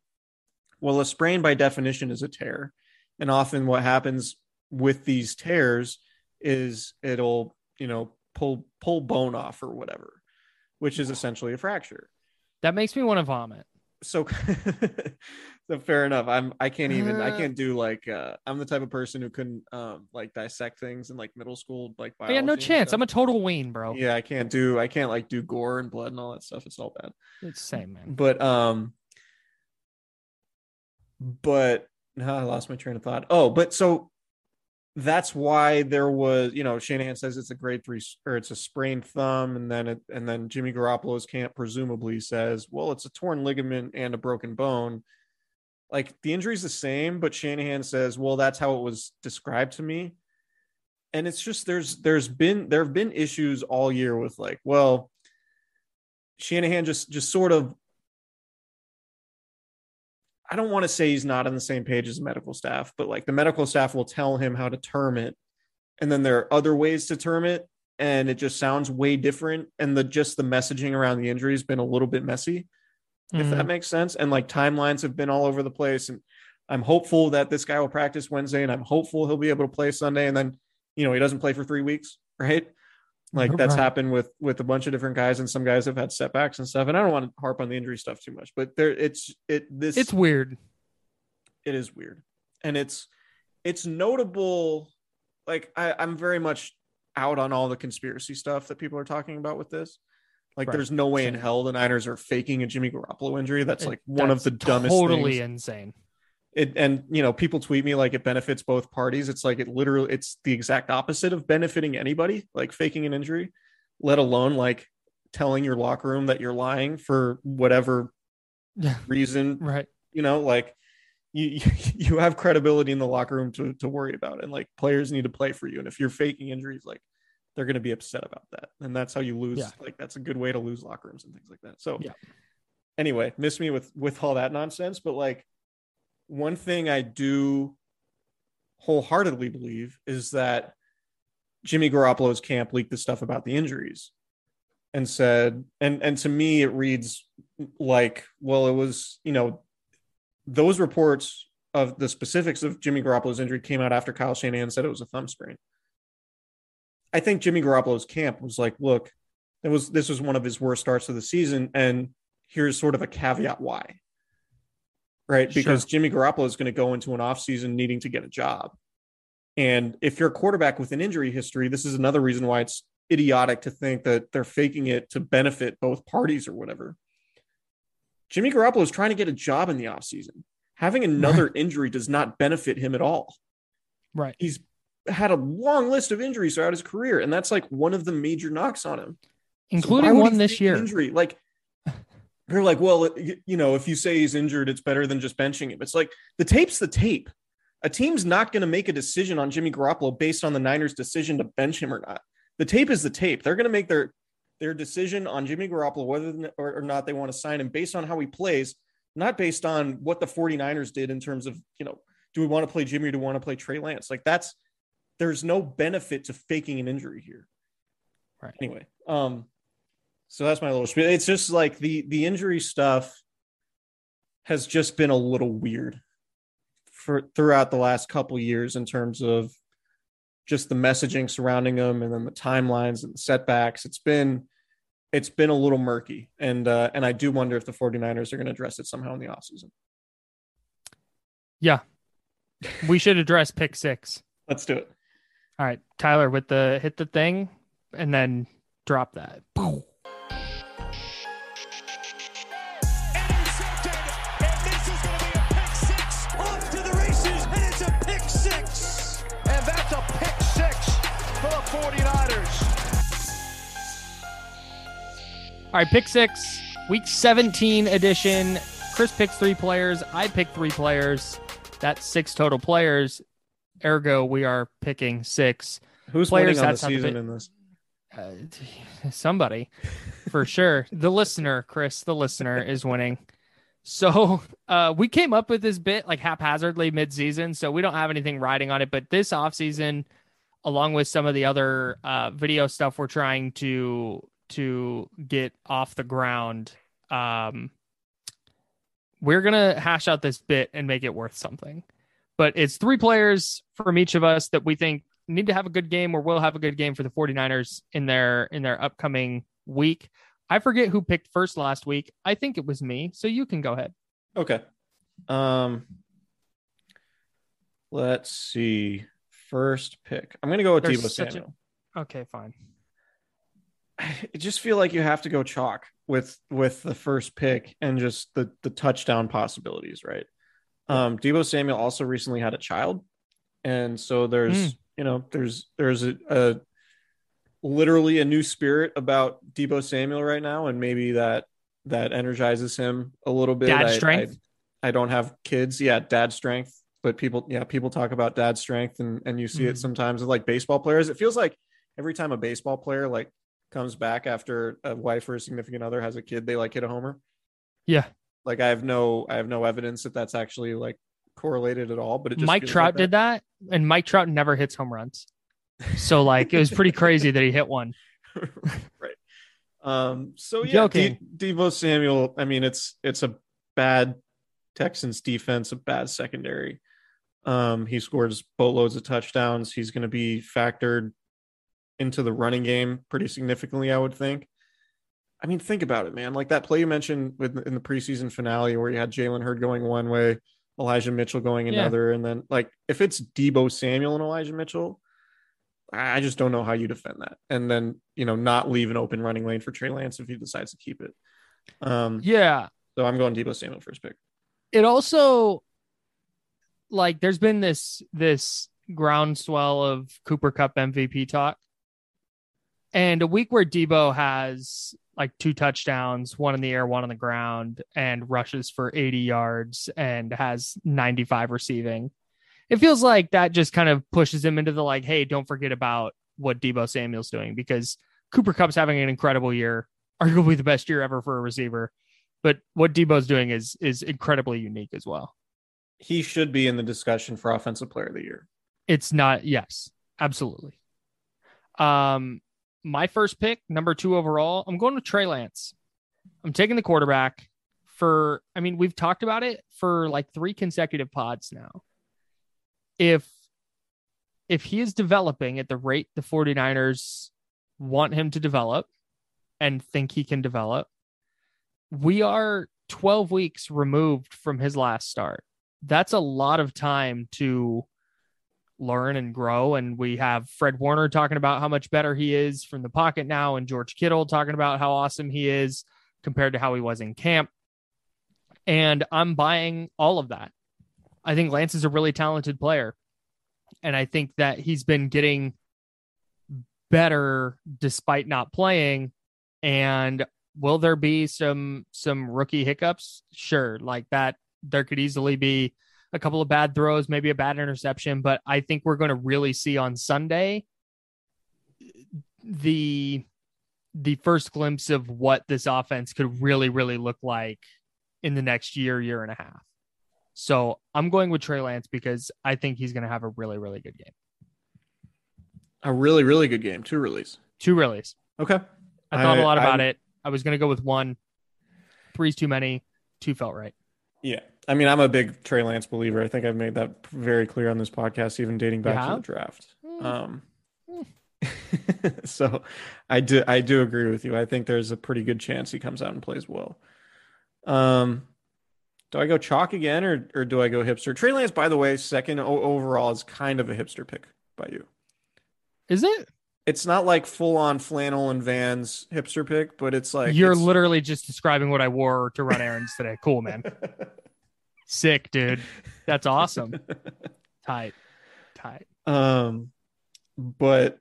Well, a sprain by definition is a tear, and often what happens with these tears is it'll you know pull pull bone off or whatever, which is essentially a fracture That makes me want to vomit. so so fair enough i'm i can't even i Uh. can't do like uh i'm the type of person who couldn't um like dissect things in like middle school like Oh, yeah, no chance. I'm a total ween, bro. yeah i can't do i can't like do gore and blood and all that stuff it's all bad It's same, man. but um but no i lost my train of thought oh but so that's why there was you know shanahan says it's a grade three or it's a sprained thumb and then it and then jimmy garoppolo's camp presumably says well it's a torn ligament and a broken bone Like the injury's the same, but Shanahan says, "Well, that's how it was described to me." And it's just there's there's been there have been issues all year with like, well, Shanahan just just sort of I don't want to say he's not on the same page as the medical staff, but like the medical staff will tell him how to term it. And then there are other ways to term it. And it just sounds way different. And the just the messaging around the injury has been a little bit messy, if that mm-hmm. makes sense. And like timelines have been all over the place. And I'm hopeful that this guy will practice Wednesday and I'm hopeful he'll be able to play Sunday. And then, you know, he doesn't play for three weeks, right? Like that's happened with with a bunch of different guys, and some guys have had setbacks and stuff. And I don't want to harp on the injury stuff too much, but there it's it this It's weird. it is weird and it's it's notable like I, i'm very much out on all the conspiracy stuff that people are talking about with this like Right. there's no way in hell the niners are faking a jimmy garoppolo injury that's It- like one of the dumbest totally things insane. It and you know people tweet me like it benefits both parties it's like it literally it's the exact opposite of benefiting anybody like faking an injury let alone like telling your locker room that you're lying for whatever reason Right. you know like you you have credibility in the locker room to, to worry about and like players need to play for you and if you're faking injuries like they're going to be upset about that and that's how you lose Yeah. like that's a good way to lose locker rooms and things like that so Yeah. anyway miss me with with all that nonsense but like one thing i do wholeheartedly believe is that jimmy garoppolo's camp leaked the stuff about the injuries and said and and to me it reads like well it was you know those reports of the specifics of Jimmy Garoppolo's injury came out after Kyle Shanahan said it was a thumb sprain. I think Jimmy Garoppolo's camp was like, look, it was this was one of his worst starts of the season, and here's sort of a caveat why. Right? Because Sure. Jimmy Garoppolo is going to go into an offseason needing to get a job. And if you're a quarterback with an injury history, this is another reason why it's idiotic to think that they're faking it to benefit both parties or whatever. Jimmy Garoppolo is trying to get a job in the offseason. Having another injury does not benefit him at all. Right. He's had a long list of injuries throughout his career, and that's like one of the major knocks on him. Including would one this year. Injury like they're like, well, you know, if you say he's injured, it's better than just benching him. It's like the tape's the tape. A team's not going to make a decision on Jimmy Garoppolo based on the Niners' decision to bench him or not. The tape is the tape. They're going to make their their decision on Jimmy Garoppolo, whether or, not they want to sign him based on how he plays, not based on what the 49ers did in terms of, you know, do we want to play Jimmy or do we want to play Trey Lance? Like that's there's no benefit to faking an injury here. Right. Anyway, um, so that's my little spiel. It's just like the the injury stuff has just been a little weird for throughout the last couple years in terms of just the messaging surrounding them and then the timelines and the setbacks. It's been it's been a little murky. And uh and I do wonder if the 49ers are going to address it somehow in the offseason. Yeah. We should address pick six. Let's do it. All right, Tyler, with the hit the thing and then drop that. Intercepted, All right, pick six, week 17 edition. Chris picks three players. I pick three players. That's six total players. Ergo, we are picking six. Who's Players, winning on the season in this? Uh, somebody, for sure. The listener, Chris, the listener is winning. So uh, we came up with this bit like haphazardly mid-season, so we don't have anything riding on it. But this offseason, along with some of the other uh, video stuff we're trying to to get off the ground, um, we're gonna hash out this bit and make it worth something. But it's three players from each of us that we think need to have a good game or will have a good game for the 49ers in their in their upcoming week. I forget who picked first last week. I think it was me. So you can go ahead. Okay. Um let's see. First pick. I'm gonna go with There's Deebo such a- Samuel. Okay, fine. I just feel like you have to go chalk with with the first pick and just the the touchdown possibilities, right? Um Deebo Samuel also recently had a child. And so there's, Mm. you know, there's there's a, a literally a new spirit about Deebo Samuel right now and maybe that that energizes him a little bit. Dad I- strength? I don't have kids. Yeah, dad strength. But people, yeah, people talk about dad strength, and and you see it Mhm. sometimes with like baseball players. It feels like every time a baseball player like comes back after a wife or a significant other has a kid, they like hit a homer. Yeah. Like I have no, I have no evidence that that's actually like correlated at all. But it just Mike Trout like did that, and Mike Trout never hits home runs. So like it was pretty crazy that he hit one. right. Um. So yeah, Deebo Samuel. I mean, it's it's a bad Texans defense, a bad secondary. Um. He scores boatloads of touchdowns. He's going to be factored into the running game pretty significantly, I would think. I mean, think about it, man. Like that play you mentioned with in the preseason finale where you had Jalen Hurd going one way, Elijah Mitchell going Yeah. another, and then like if it's Deebo Samuel and Elijah Mitchell, I I just don't know how you defend that. And then you know not leave an open running lane for Trey Lance if he decides to keep it. Um, Yeah. so I'm going Deebo Samuel first pick. It also like there's been this this groundswell of Cooper Kupp MVP talk. And a week where Deebo has like two touchdowns, one in the air, one on the ground, and rushes for 80 yards and has 95 receiving. It feels like that just kind of pushes him into the like, hey, don't forget about what Deebo Samuel's doing because Cooper Kupp's having an incredible year, arguably the best year ever for a receiver. But what Deebo's doing is is incredibly unique as well. He should be in the discussion for offensive player of the year. It's not, yes, absolutely. Um, my first pick, number two overall, I'm going with Trey Lance. I'm taking the quarterback for, I mean, we've talked about it for like three consecutive pods now. If if he is developing at the rate the 49ers want him to develop and think he can develop, we are 12 weeks removed from his last start. That's a lot of time to learn and grow. And we have Fred Warner talking about how much better he is from the pocket now, and George Kittle talking about how awesome he is compared to how he was in camp. And I'm buying all of that. I think Lance is a really talented player. And I think that he's been getting better despite not playing. And will there be some some rookie hiccups? Sure. Like that there could easily be a couple of bad throws, maybe a bad interception, but I think we're going to really see on Sunday the the first glimpse of what this offense could really really look like in the next year year and a half. So, I'm going with Trey Lance because I think he's going to have a really really good game. A really, really good game. Two release. Two reallys. Okay. I thought a I- lot about I'm- it. I was going to go with one. Three's too many. Two felt right. Yeah. I mean, I'm a big Trey Lance believer. I think I've made that very clear on this podcast, even dating back to the draft. Mm. Um, so I do I do agree with you. I think there's a pretty good chance he comes out and plays well. Um, do I go chalk again or or do I go hipster? Trey Lance, by the way, second overall is kind of a hipster pick by you. Is it? It's not like full on flannel and Vans hipster pick, but it's like You're literally just describing what I wore to run errands today. Cool, man. Sick, dude. That's awesome. Tight. Tight. um, but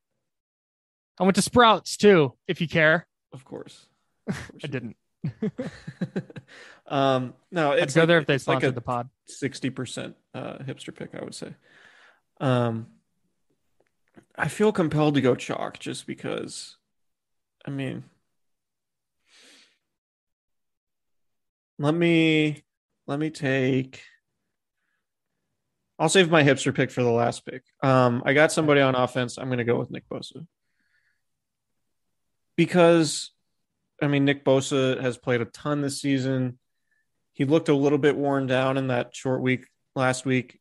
I went to Sprouts too, if you care. of course, I didn't. um, no, I'd it's go like- there if they it's like the pod. sixty percent uh, hipster pick, I would say. Um, I feel compelled to go chalk just because. I mean, let me let me take. I'll save my hipster pick for the last pick. Um, I got somebody on offense. I'm going to go with Nick Bosa because, I mean, Nick Bosa has played a ton this season. He looked a little bit worn down in that short week last week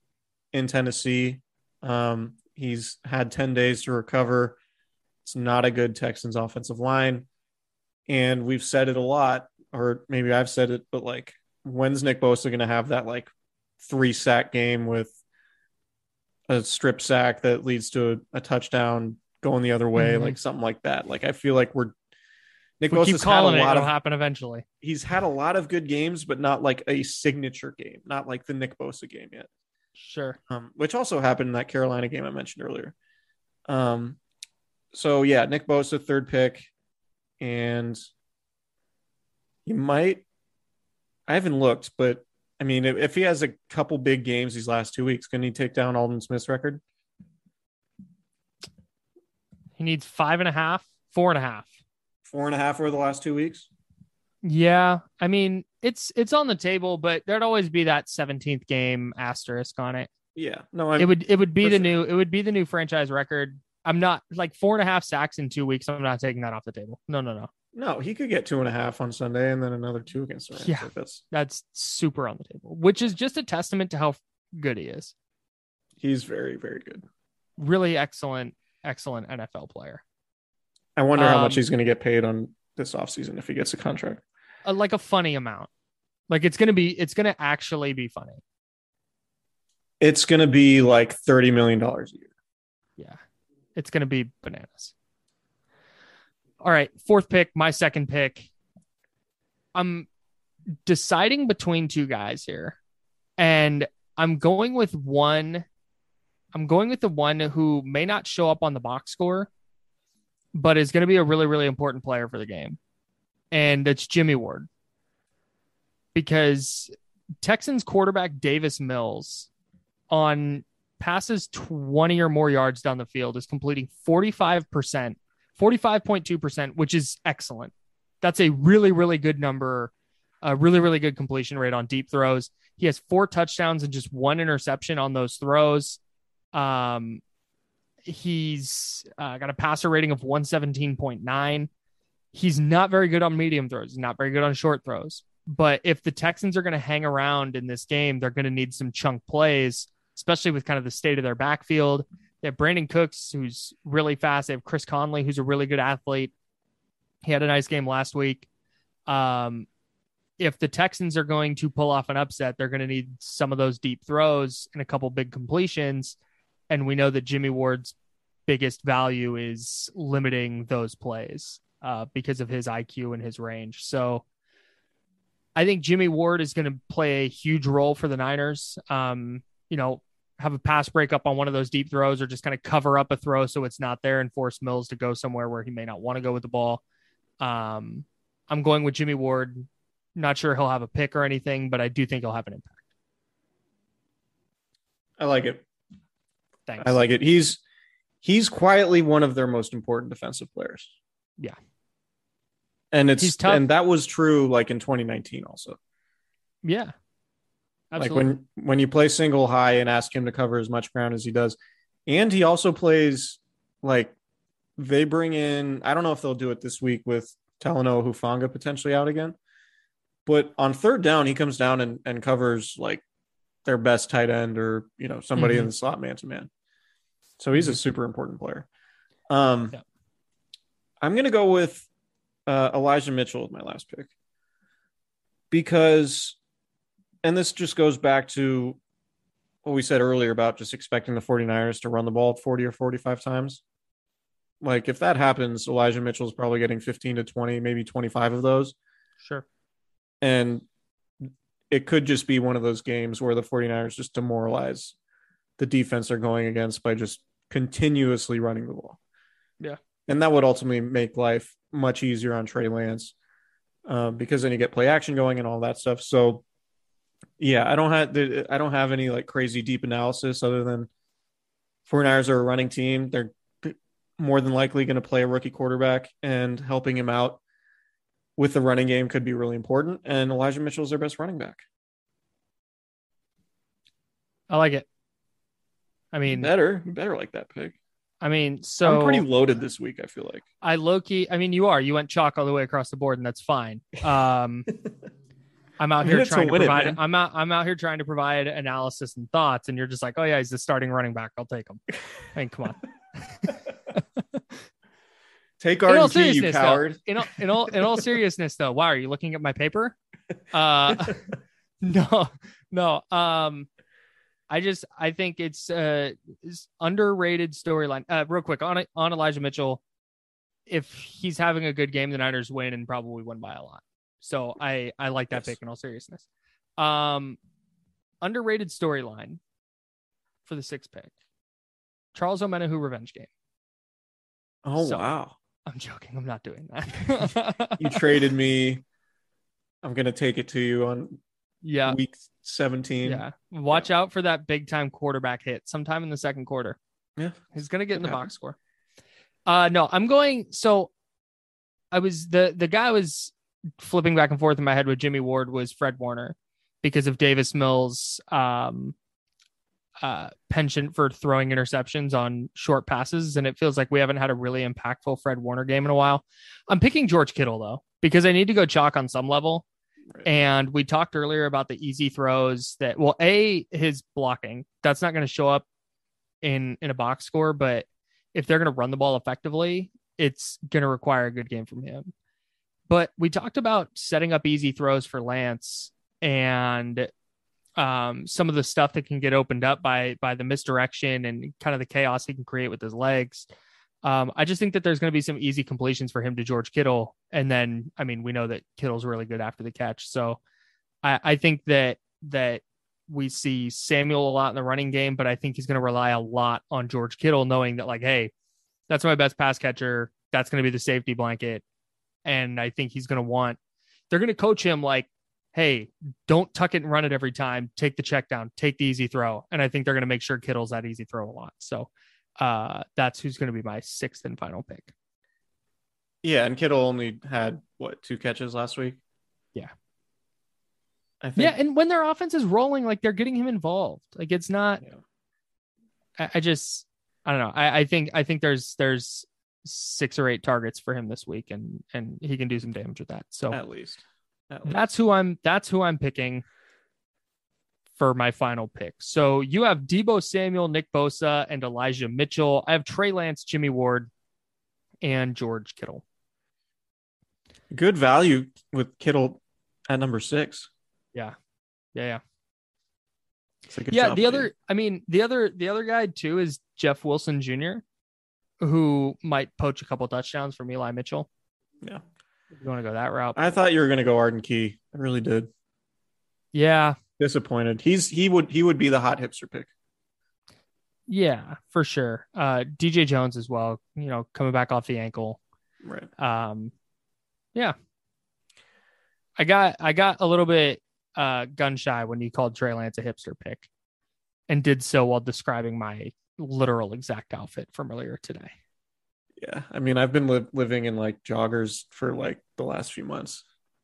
in Tennessee. Um, he's had 10 days to recover. It's not a good Texans offensive line. And we've said it a lot, or maybe I've said it, but like, when's Nick Bosa going to have that like three sack game with a strip sack that leads to a, a touchdown going the other way, Mhm. like something like that? Like, I feel like we're Nick We Bosa's had a calling it. lot It'll of happen eventually. he's had a lot of good games, but not like a signature game, not like the Nick Bosa game yet. Sure. Um, which also happened in that Carolina game I mentioned earlier. Um, so yeah, Nick Bosa third pick, and he might. I haven't looked, but I mean, if, if he has a couple big games these last two weeks, can he take down Aldon Smith's record? He needs five and a half, four and a half. Four and a half over the last two weeks. Yeah, I mean it's it's on the table, but there'd always be that 17th game asterisk on it. Yeah, no, I'm, it would it would be the sure. new it would be the new franchise record. I'm not like four and a half sacks in two weeks. I'm not taking that off the table. No, no, no. No. He could get two and a half on Sunday, and then another two against the Rams. Yeah. Like, that's That's super on the table, which is just a testament to how good he is. he's very, very good. Really excellent, excellent NFL player. I wonder how much Um, he's going to get paid on this offseason if he gets a contract. Uh, like a funny amount. Like it's gonna be, it's gonna actually be funny. It's going to be like thirty million dollars a year. Yeah, it's gonna be bananas. All right, fourth pick, my second pick. I'm deciding between two guys here, and I'm going with one. I'm going with the one who may not show up on the box score, but is going to be a really, really important player for the game, and it's Jimmy Ward. Because Texans quarterback Davis Mills on passes 20 or more yards down the field is completing 45%, 45.2%, which is excellent. That's a really, really good number, a really, really good completion rate on deep throws. He has four touchdowns and just one interception on those throws. Um, he's uh, got a passer rating of 117.9. He's not very good on medium throws, He's not very good on short throws. But if the Texans are going to hang around in this game, they're going to need some chunk plays especially with kind of the state of their backfield. They have Brandin Cooks, who's really fast. They have Chris Conley, who's a really good athlete. He had a nice game last week. Um, if the Texans are going to pull off an upset, they're going to need some of those deep throws and a couple big completions. And we know that Jimmy Ward's biggest value is limiting those plays uh, because of his IQ and his range. So I think Jimmy Ward is going to play a huge role for the Niners. Um, you know, have a pass break up on one of those deep throws or just kind of cover up a throw so it's not there and force Mills to go somewhere where he may not want to go with the ball. Um, I'm going with Jimmy Ward. Not sure he'll have a pick or anything, but I do think he'll have an impact. I like it. Thanks. I like it. He's he's quietly one of their most important defensive players. Yeah. And it's and that was true like in 2019 also. Yeah. Like when when you play single high and ask him to cover as much ground as he does. And he also plays like they bring in I don't know if they'll do it this week with Talanoa Hufanga potentially out again. But on third down, he comes down and, and covers like their best tight end or you know somebody in the slot man to man. So he's a super important player. Um, Yeah. I'm gonna go with uh, Elijah Mitchell with my last pick because, and this just goes back to what we said earlier about just expecting the 49ers to run the ball 40 or 45 times. Like if that happens, Elijah Mitchell is probably getting 15 to 20, maybe 25 of those sure. and it could just be one of those games where the 49ers just demoralize the defense they're going against by just continuously running the ball. Yeah. And that would ultimately make life much easier on Trey Lance um, because then you get play action going and all that stuff. So, yeah, I don't have I don't have any like crazy deep analysis other than 49ers are a running team. They're more than likely going to play a rookie quarterback and helping him out with the running game could be really important. And Elijah Mitchell is their best running back. I like it. I mean, better, better like that pick. I mean, so I'm pretty loaded this week. I feel like I low key. I mean, you are. You went chalk all the way across the board, and that's fine. Um, I'm out here trying to win it, provide. I'm out. I'm out here trying to provide analysis and thoughts, and you're just like, oh yeah, he's the starting running back. I'll take him. I mean, come on. take In all R you seriousness, though, coward. in all in all in all seriousness, though, why are you looking at my paper? Uh, no, no. Um, I just I think it's uh it's underrated storyline. Uh, real quick on on Elijah Mitchell, if he's having a good game, the Niners win and probably win by a lot. So I I like that Yes. pick in all seriousness. Um, underrated storyline for the sixth pick. Charles Omenihu revenge game. Oh So- wow! I'm joking. I'm not doing that. You traded me. I'm gonna take it to you on Yeah. week 17. Yeah. Watch out for that big time quarterback hit sometime in the second quarter. Yeah. He's gonna get in the happen. box score. Uh no, I'm going so I was the the guy was flipping back and forth in my head with Jimmy Ward was Fred Warner because of Davis Mills um uh penchant for throwing interceptions on short passes and it feels like we haven't had a really impactful Fred Warner game in a while. I'm picking George Kittle though because I need to go chalk on some level. Right. And we talked earlier about the easy throws that well, A his blocking. That's not going to show up in in a box score, but if they're going to run the ball effectively, it's going to require a good game from him. But we talked about setting up easy throws for Lance and um, some of the stuff that can get opened up by by the misdirection and kind of the chaos he can create with his legs. Um, I just think that there's going to be some easy completions for him to George Kittle, and then I mean we know that Kittle's really good after the catch, so I, I think that that we see Samuel a lot in the running game, but I think he's going to rely a lot on George Kittle, knowing that like, hey, that's my best pass catcher. That's going to be the safety blanket, and I think he's going to want. They're going to coach him like, hey, don't tuck it and run it every time. Take the check down. Take the easy throw, and I think they're going to make sure Kittle's that easy throw a lot. So uh, that's who's going to be my sixth and final pick. Yeah, and Kittle only had what two catches last week. Yeah. I think. Yeah, and when their offense is rolling, like they're getting him involved. Like it's not. Yeah. I, I just, I don't know. I, I think, I think there's there's six or eight targets for him this week, and and he can do some damage with that. So at least. At least. that's who I'm. That's who I'm picking for my final pick. So you have Deebo Samuel, Nick Bosa, and Elijah Mitchell. I have Trey Lance, Jimmy Ward, and George Kittle. good value with Kittle at number six. Yeah, yeah. It's a good yeah job the by other i mean the other the other guy too is jeff wilson jr who might poach a couple touchdowns from eli mitchell Yeah. if you want to go that route I thought you were going to go Arden Key. I really did. yeah Disappointed. He's he would he would be the hot hipster pick. yeah for sure uh dj jones as well you know coming back off the ankle Right. um yeah i got i got a little bit uh gun shy when you called trey lance a hipster pick and did so while describing my literal exact outfit from earlier today Yeah. I mean, I've been li- living in like joggers for like the last few months.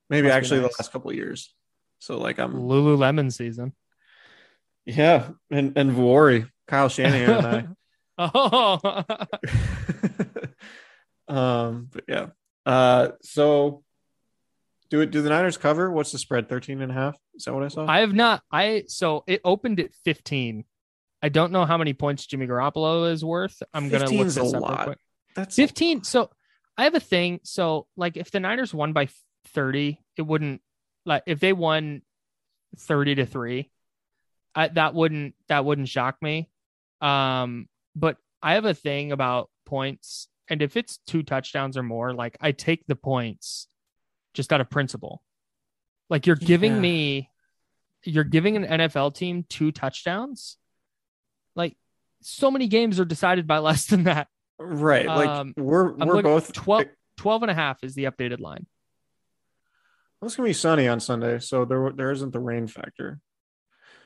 Maybe Must actually nice. the last couple of years. So like I'm lululemon season yeah, and and Vuori, Kyle Shanahan and I. oh um, but yeah. Uh, so do it. Do the Niners cover? What's the spread? 13 and a half? Is that what I saw? I have not. I so it opened at 15. I don't know how many points Jimmy Garoppolo is worth. I'm gonna look 15's this a up real lot. quick. That's 15. So I have a thing. So like if the Niners won by 30, it wouldn't like if they won 30 to 3, I, that wouldn't that wouldn't shock me. Um, but I have a thing about points, and if it's two touchdowns or more, like I take the points just out of principle. Like you're giving Yeah. me you're giving an NFL team two touchdowns. So many games are decided by less than that. right. Like Um, we're we're both 12, 12 and a half is the updated line. Well, It's gonna be sunny on Sunday, so there there isn't the rain factor.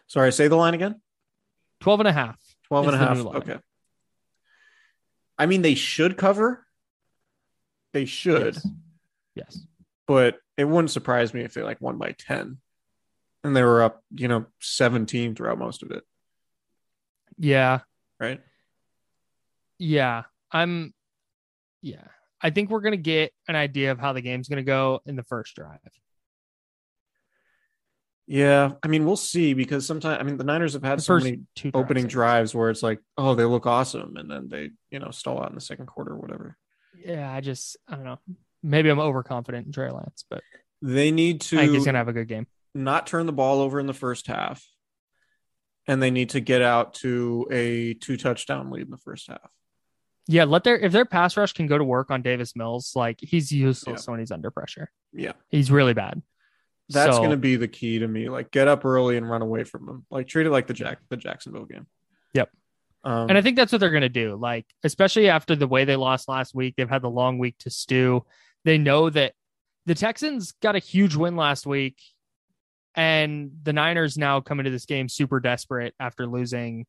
Sorry, say the line again. 12 and a half. 12 and a half. Okay. I mean, they should cover. They should, Yes. yes. but it wouldn't surprise me if they like won by 10 and they were up, you know, 17 throughout most of it, Yeah. Right? Yeah. I'm yeah. I think we're gonna get an idea of how the game's gonna go in the first drive. Yeah. I mean, we'll see because sometimes, I mean, the Niners have had The so many two opening drives. drives where it's like, oh, they look awesome. And then they, you know, stall out in the second quarter or whatever. Yeah, I just I don't know. Maybe I'm overconfident in Trey Lance, but They need to I think he's gonna have a good game. not turn the ball over in the first half. And they need to get out to a two touchdown lead in the first half. Yeah, let their if their pass rush can go to work on Davis Mills, like he's useless when he's under pressure. Yeah. He's really bad. That's So- going to be the key to me. Like get up early and run away from them. Like treat it like the Jack the Jacksonville game. Yep. Um, And I think that's what they're going to do. Like, especially after the way they lost last week, they've had the long week to stew. They know that the Texans got a huge win last week and the Niners now come into this game super desperate after losing.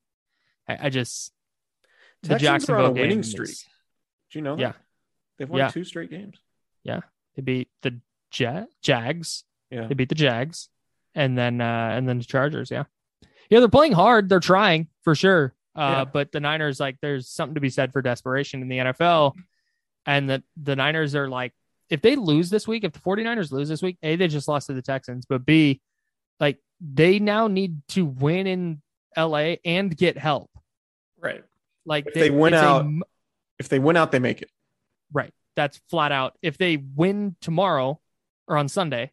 I, I just the Texans are on Jacksonville a winning streak. is- Do you know that? Yeah. They've won Yeah. two straight games. Yeah, they beat the Ja- Jags. Yeah. They beat the Jags, and then uh and then the Chargers. Yeah, yeah, they're playing hard. They're trying for sure. Uh, Yeah. but the Niners, like, there's something to be said for desperation in the NFL, and the the Niners are like, if they lose this week, if the 49ers lose this week, a they just lost to the Texans, but b like they now need to win in LA and get help. Right. Like If they win it's a out- If they win out, they make it. Right. That's flat out. If they win tomorrow or on Sunday,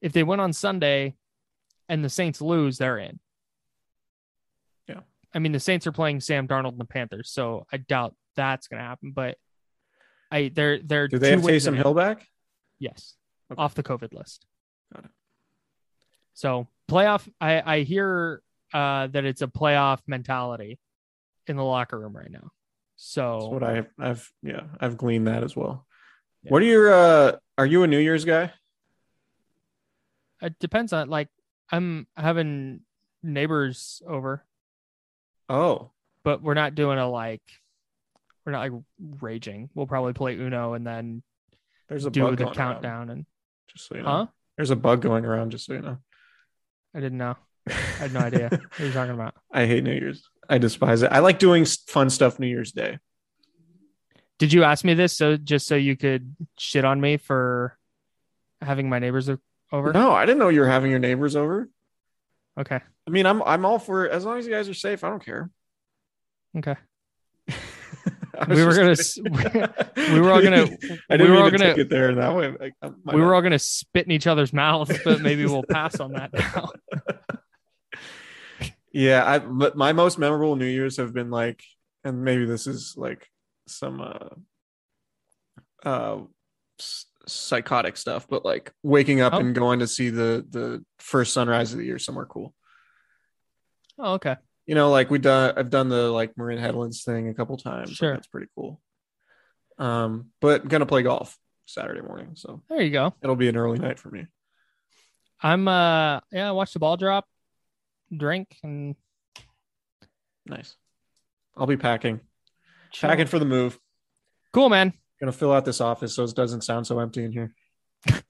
if they win on Sunday and the Saints lose, they're in. Yeah. I mean, the Saints are playing Sam Darnold and the Panthers, so I doubt that's going to happen. But I, they're they're Do they two have wins Taysom Hill back? Yes, Okay. off the COVID list. Got it. So playoff. I I hear uh, that it's a playoff mentality in the locker room right now. So That's what I, I've yeah, I've gleaned that as well. Yeah. What are your uh are you a New Year's guy? it depends on like I'm having neighbors over. Oh, but we're not doing a like we're not like raging. We'll probably play Uno and then there's a do the countdown around, and just so you know. huh? There's a bug going around just so you know. I didn't know. I had no idea what you're talking about. I hate New Year's. I despise it. I like doing fun stuff New Year's Day. Did you ask me this so just so you could shit on me for having my neighbors over? No, I didn't know you were having your neighbors over. Okay. I mean, I'm I'm all for as long as you guys are safe. I don't care. Okay. We were gonna we were all gonna- I we didn't were all gonna- it there that way. Like, uh, we were bad. all gonna spit in each other's mouths, but maybe we'll pass on that now. Yeah, I but my most memorable New Year's have been like, and maybe this is like some uh uh psychotic stuff, but like waking up Oh. and going to see the the first sunrise of the year somewhere cool. Oh, okay. You know, like we done I've done the like Marin Headlands thing a couple times. like, Sure. that's pretty cool. Um, but gonna play golf Saturday morning, so There you go. it'll be an early night for me. I'm uh yeah, I watch the ball drop, drink, and Nice. I'll be packing. chill. Packing for the move. Cool, man. Gonna fill out this office so it doesn't sound so empty in here.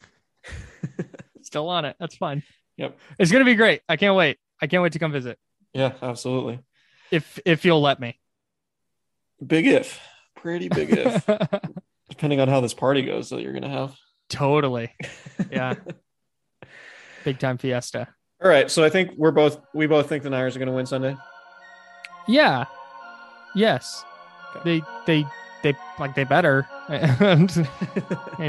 Still on it. That's fine. Yep. It's gonna be great. I can't wait. I can't wait to come visit. Yeah, absolutely. If if you'll let me. Big if. Pretty big if. Depending on how this party goes that you're gonna have. totally. Yeah. Big time fiesta. All right. So I think we're both we both think the Niners are gonna win Sunday. Yeah. Yes. They they they like they better. and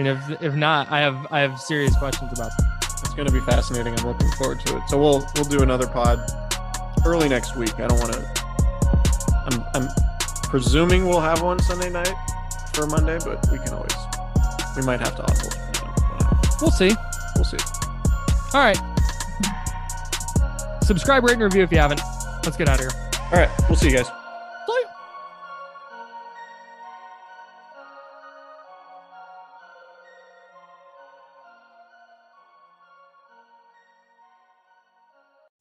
if if not, I have I have serious questions about them. It's gonna be fascinating. I'm looking forward to it. So we'll we'll do another pod early next week. I don't wanna I'm I'm presuming we'll have one Sunday night for Monday, but we can always we might have to. You know. We'll see. We'll see. All right. Subscribe, rate, and review if you haven't. Let's get out of here. All right, we'll see you guys.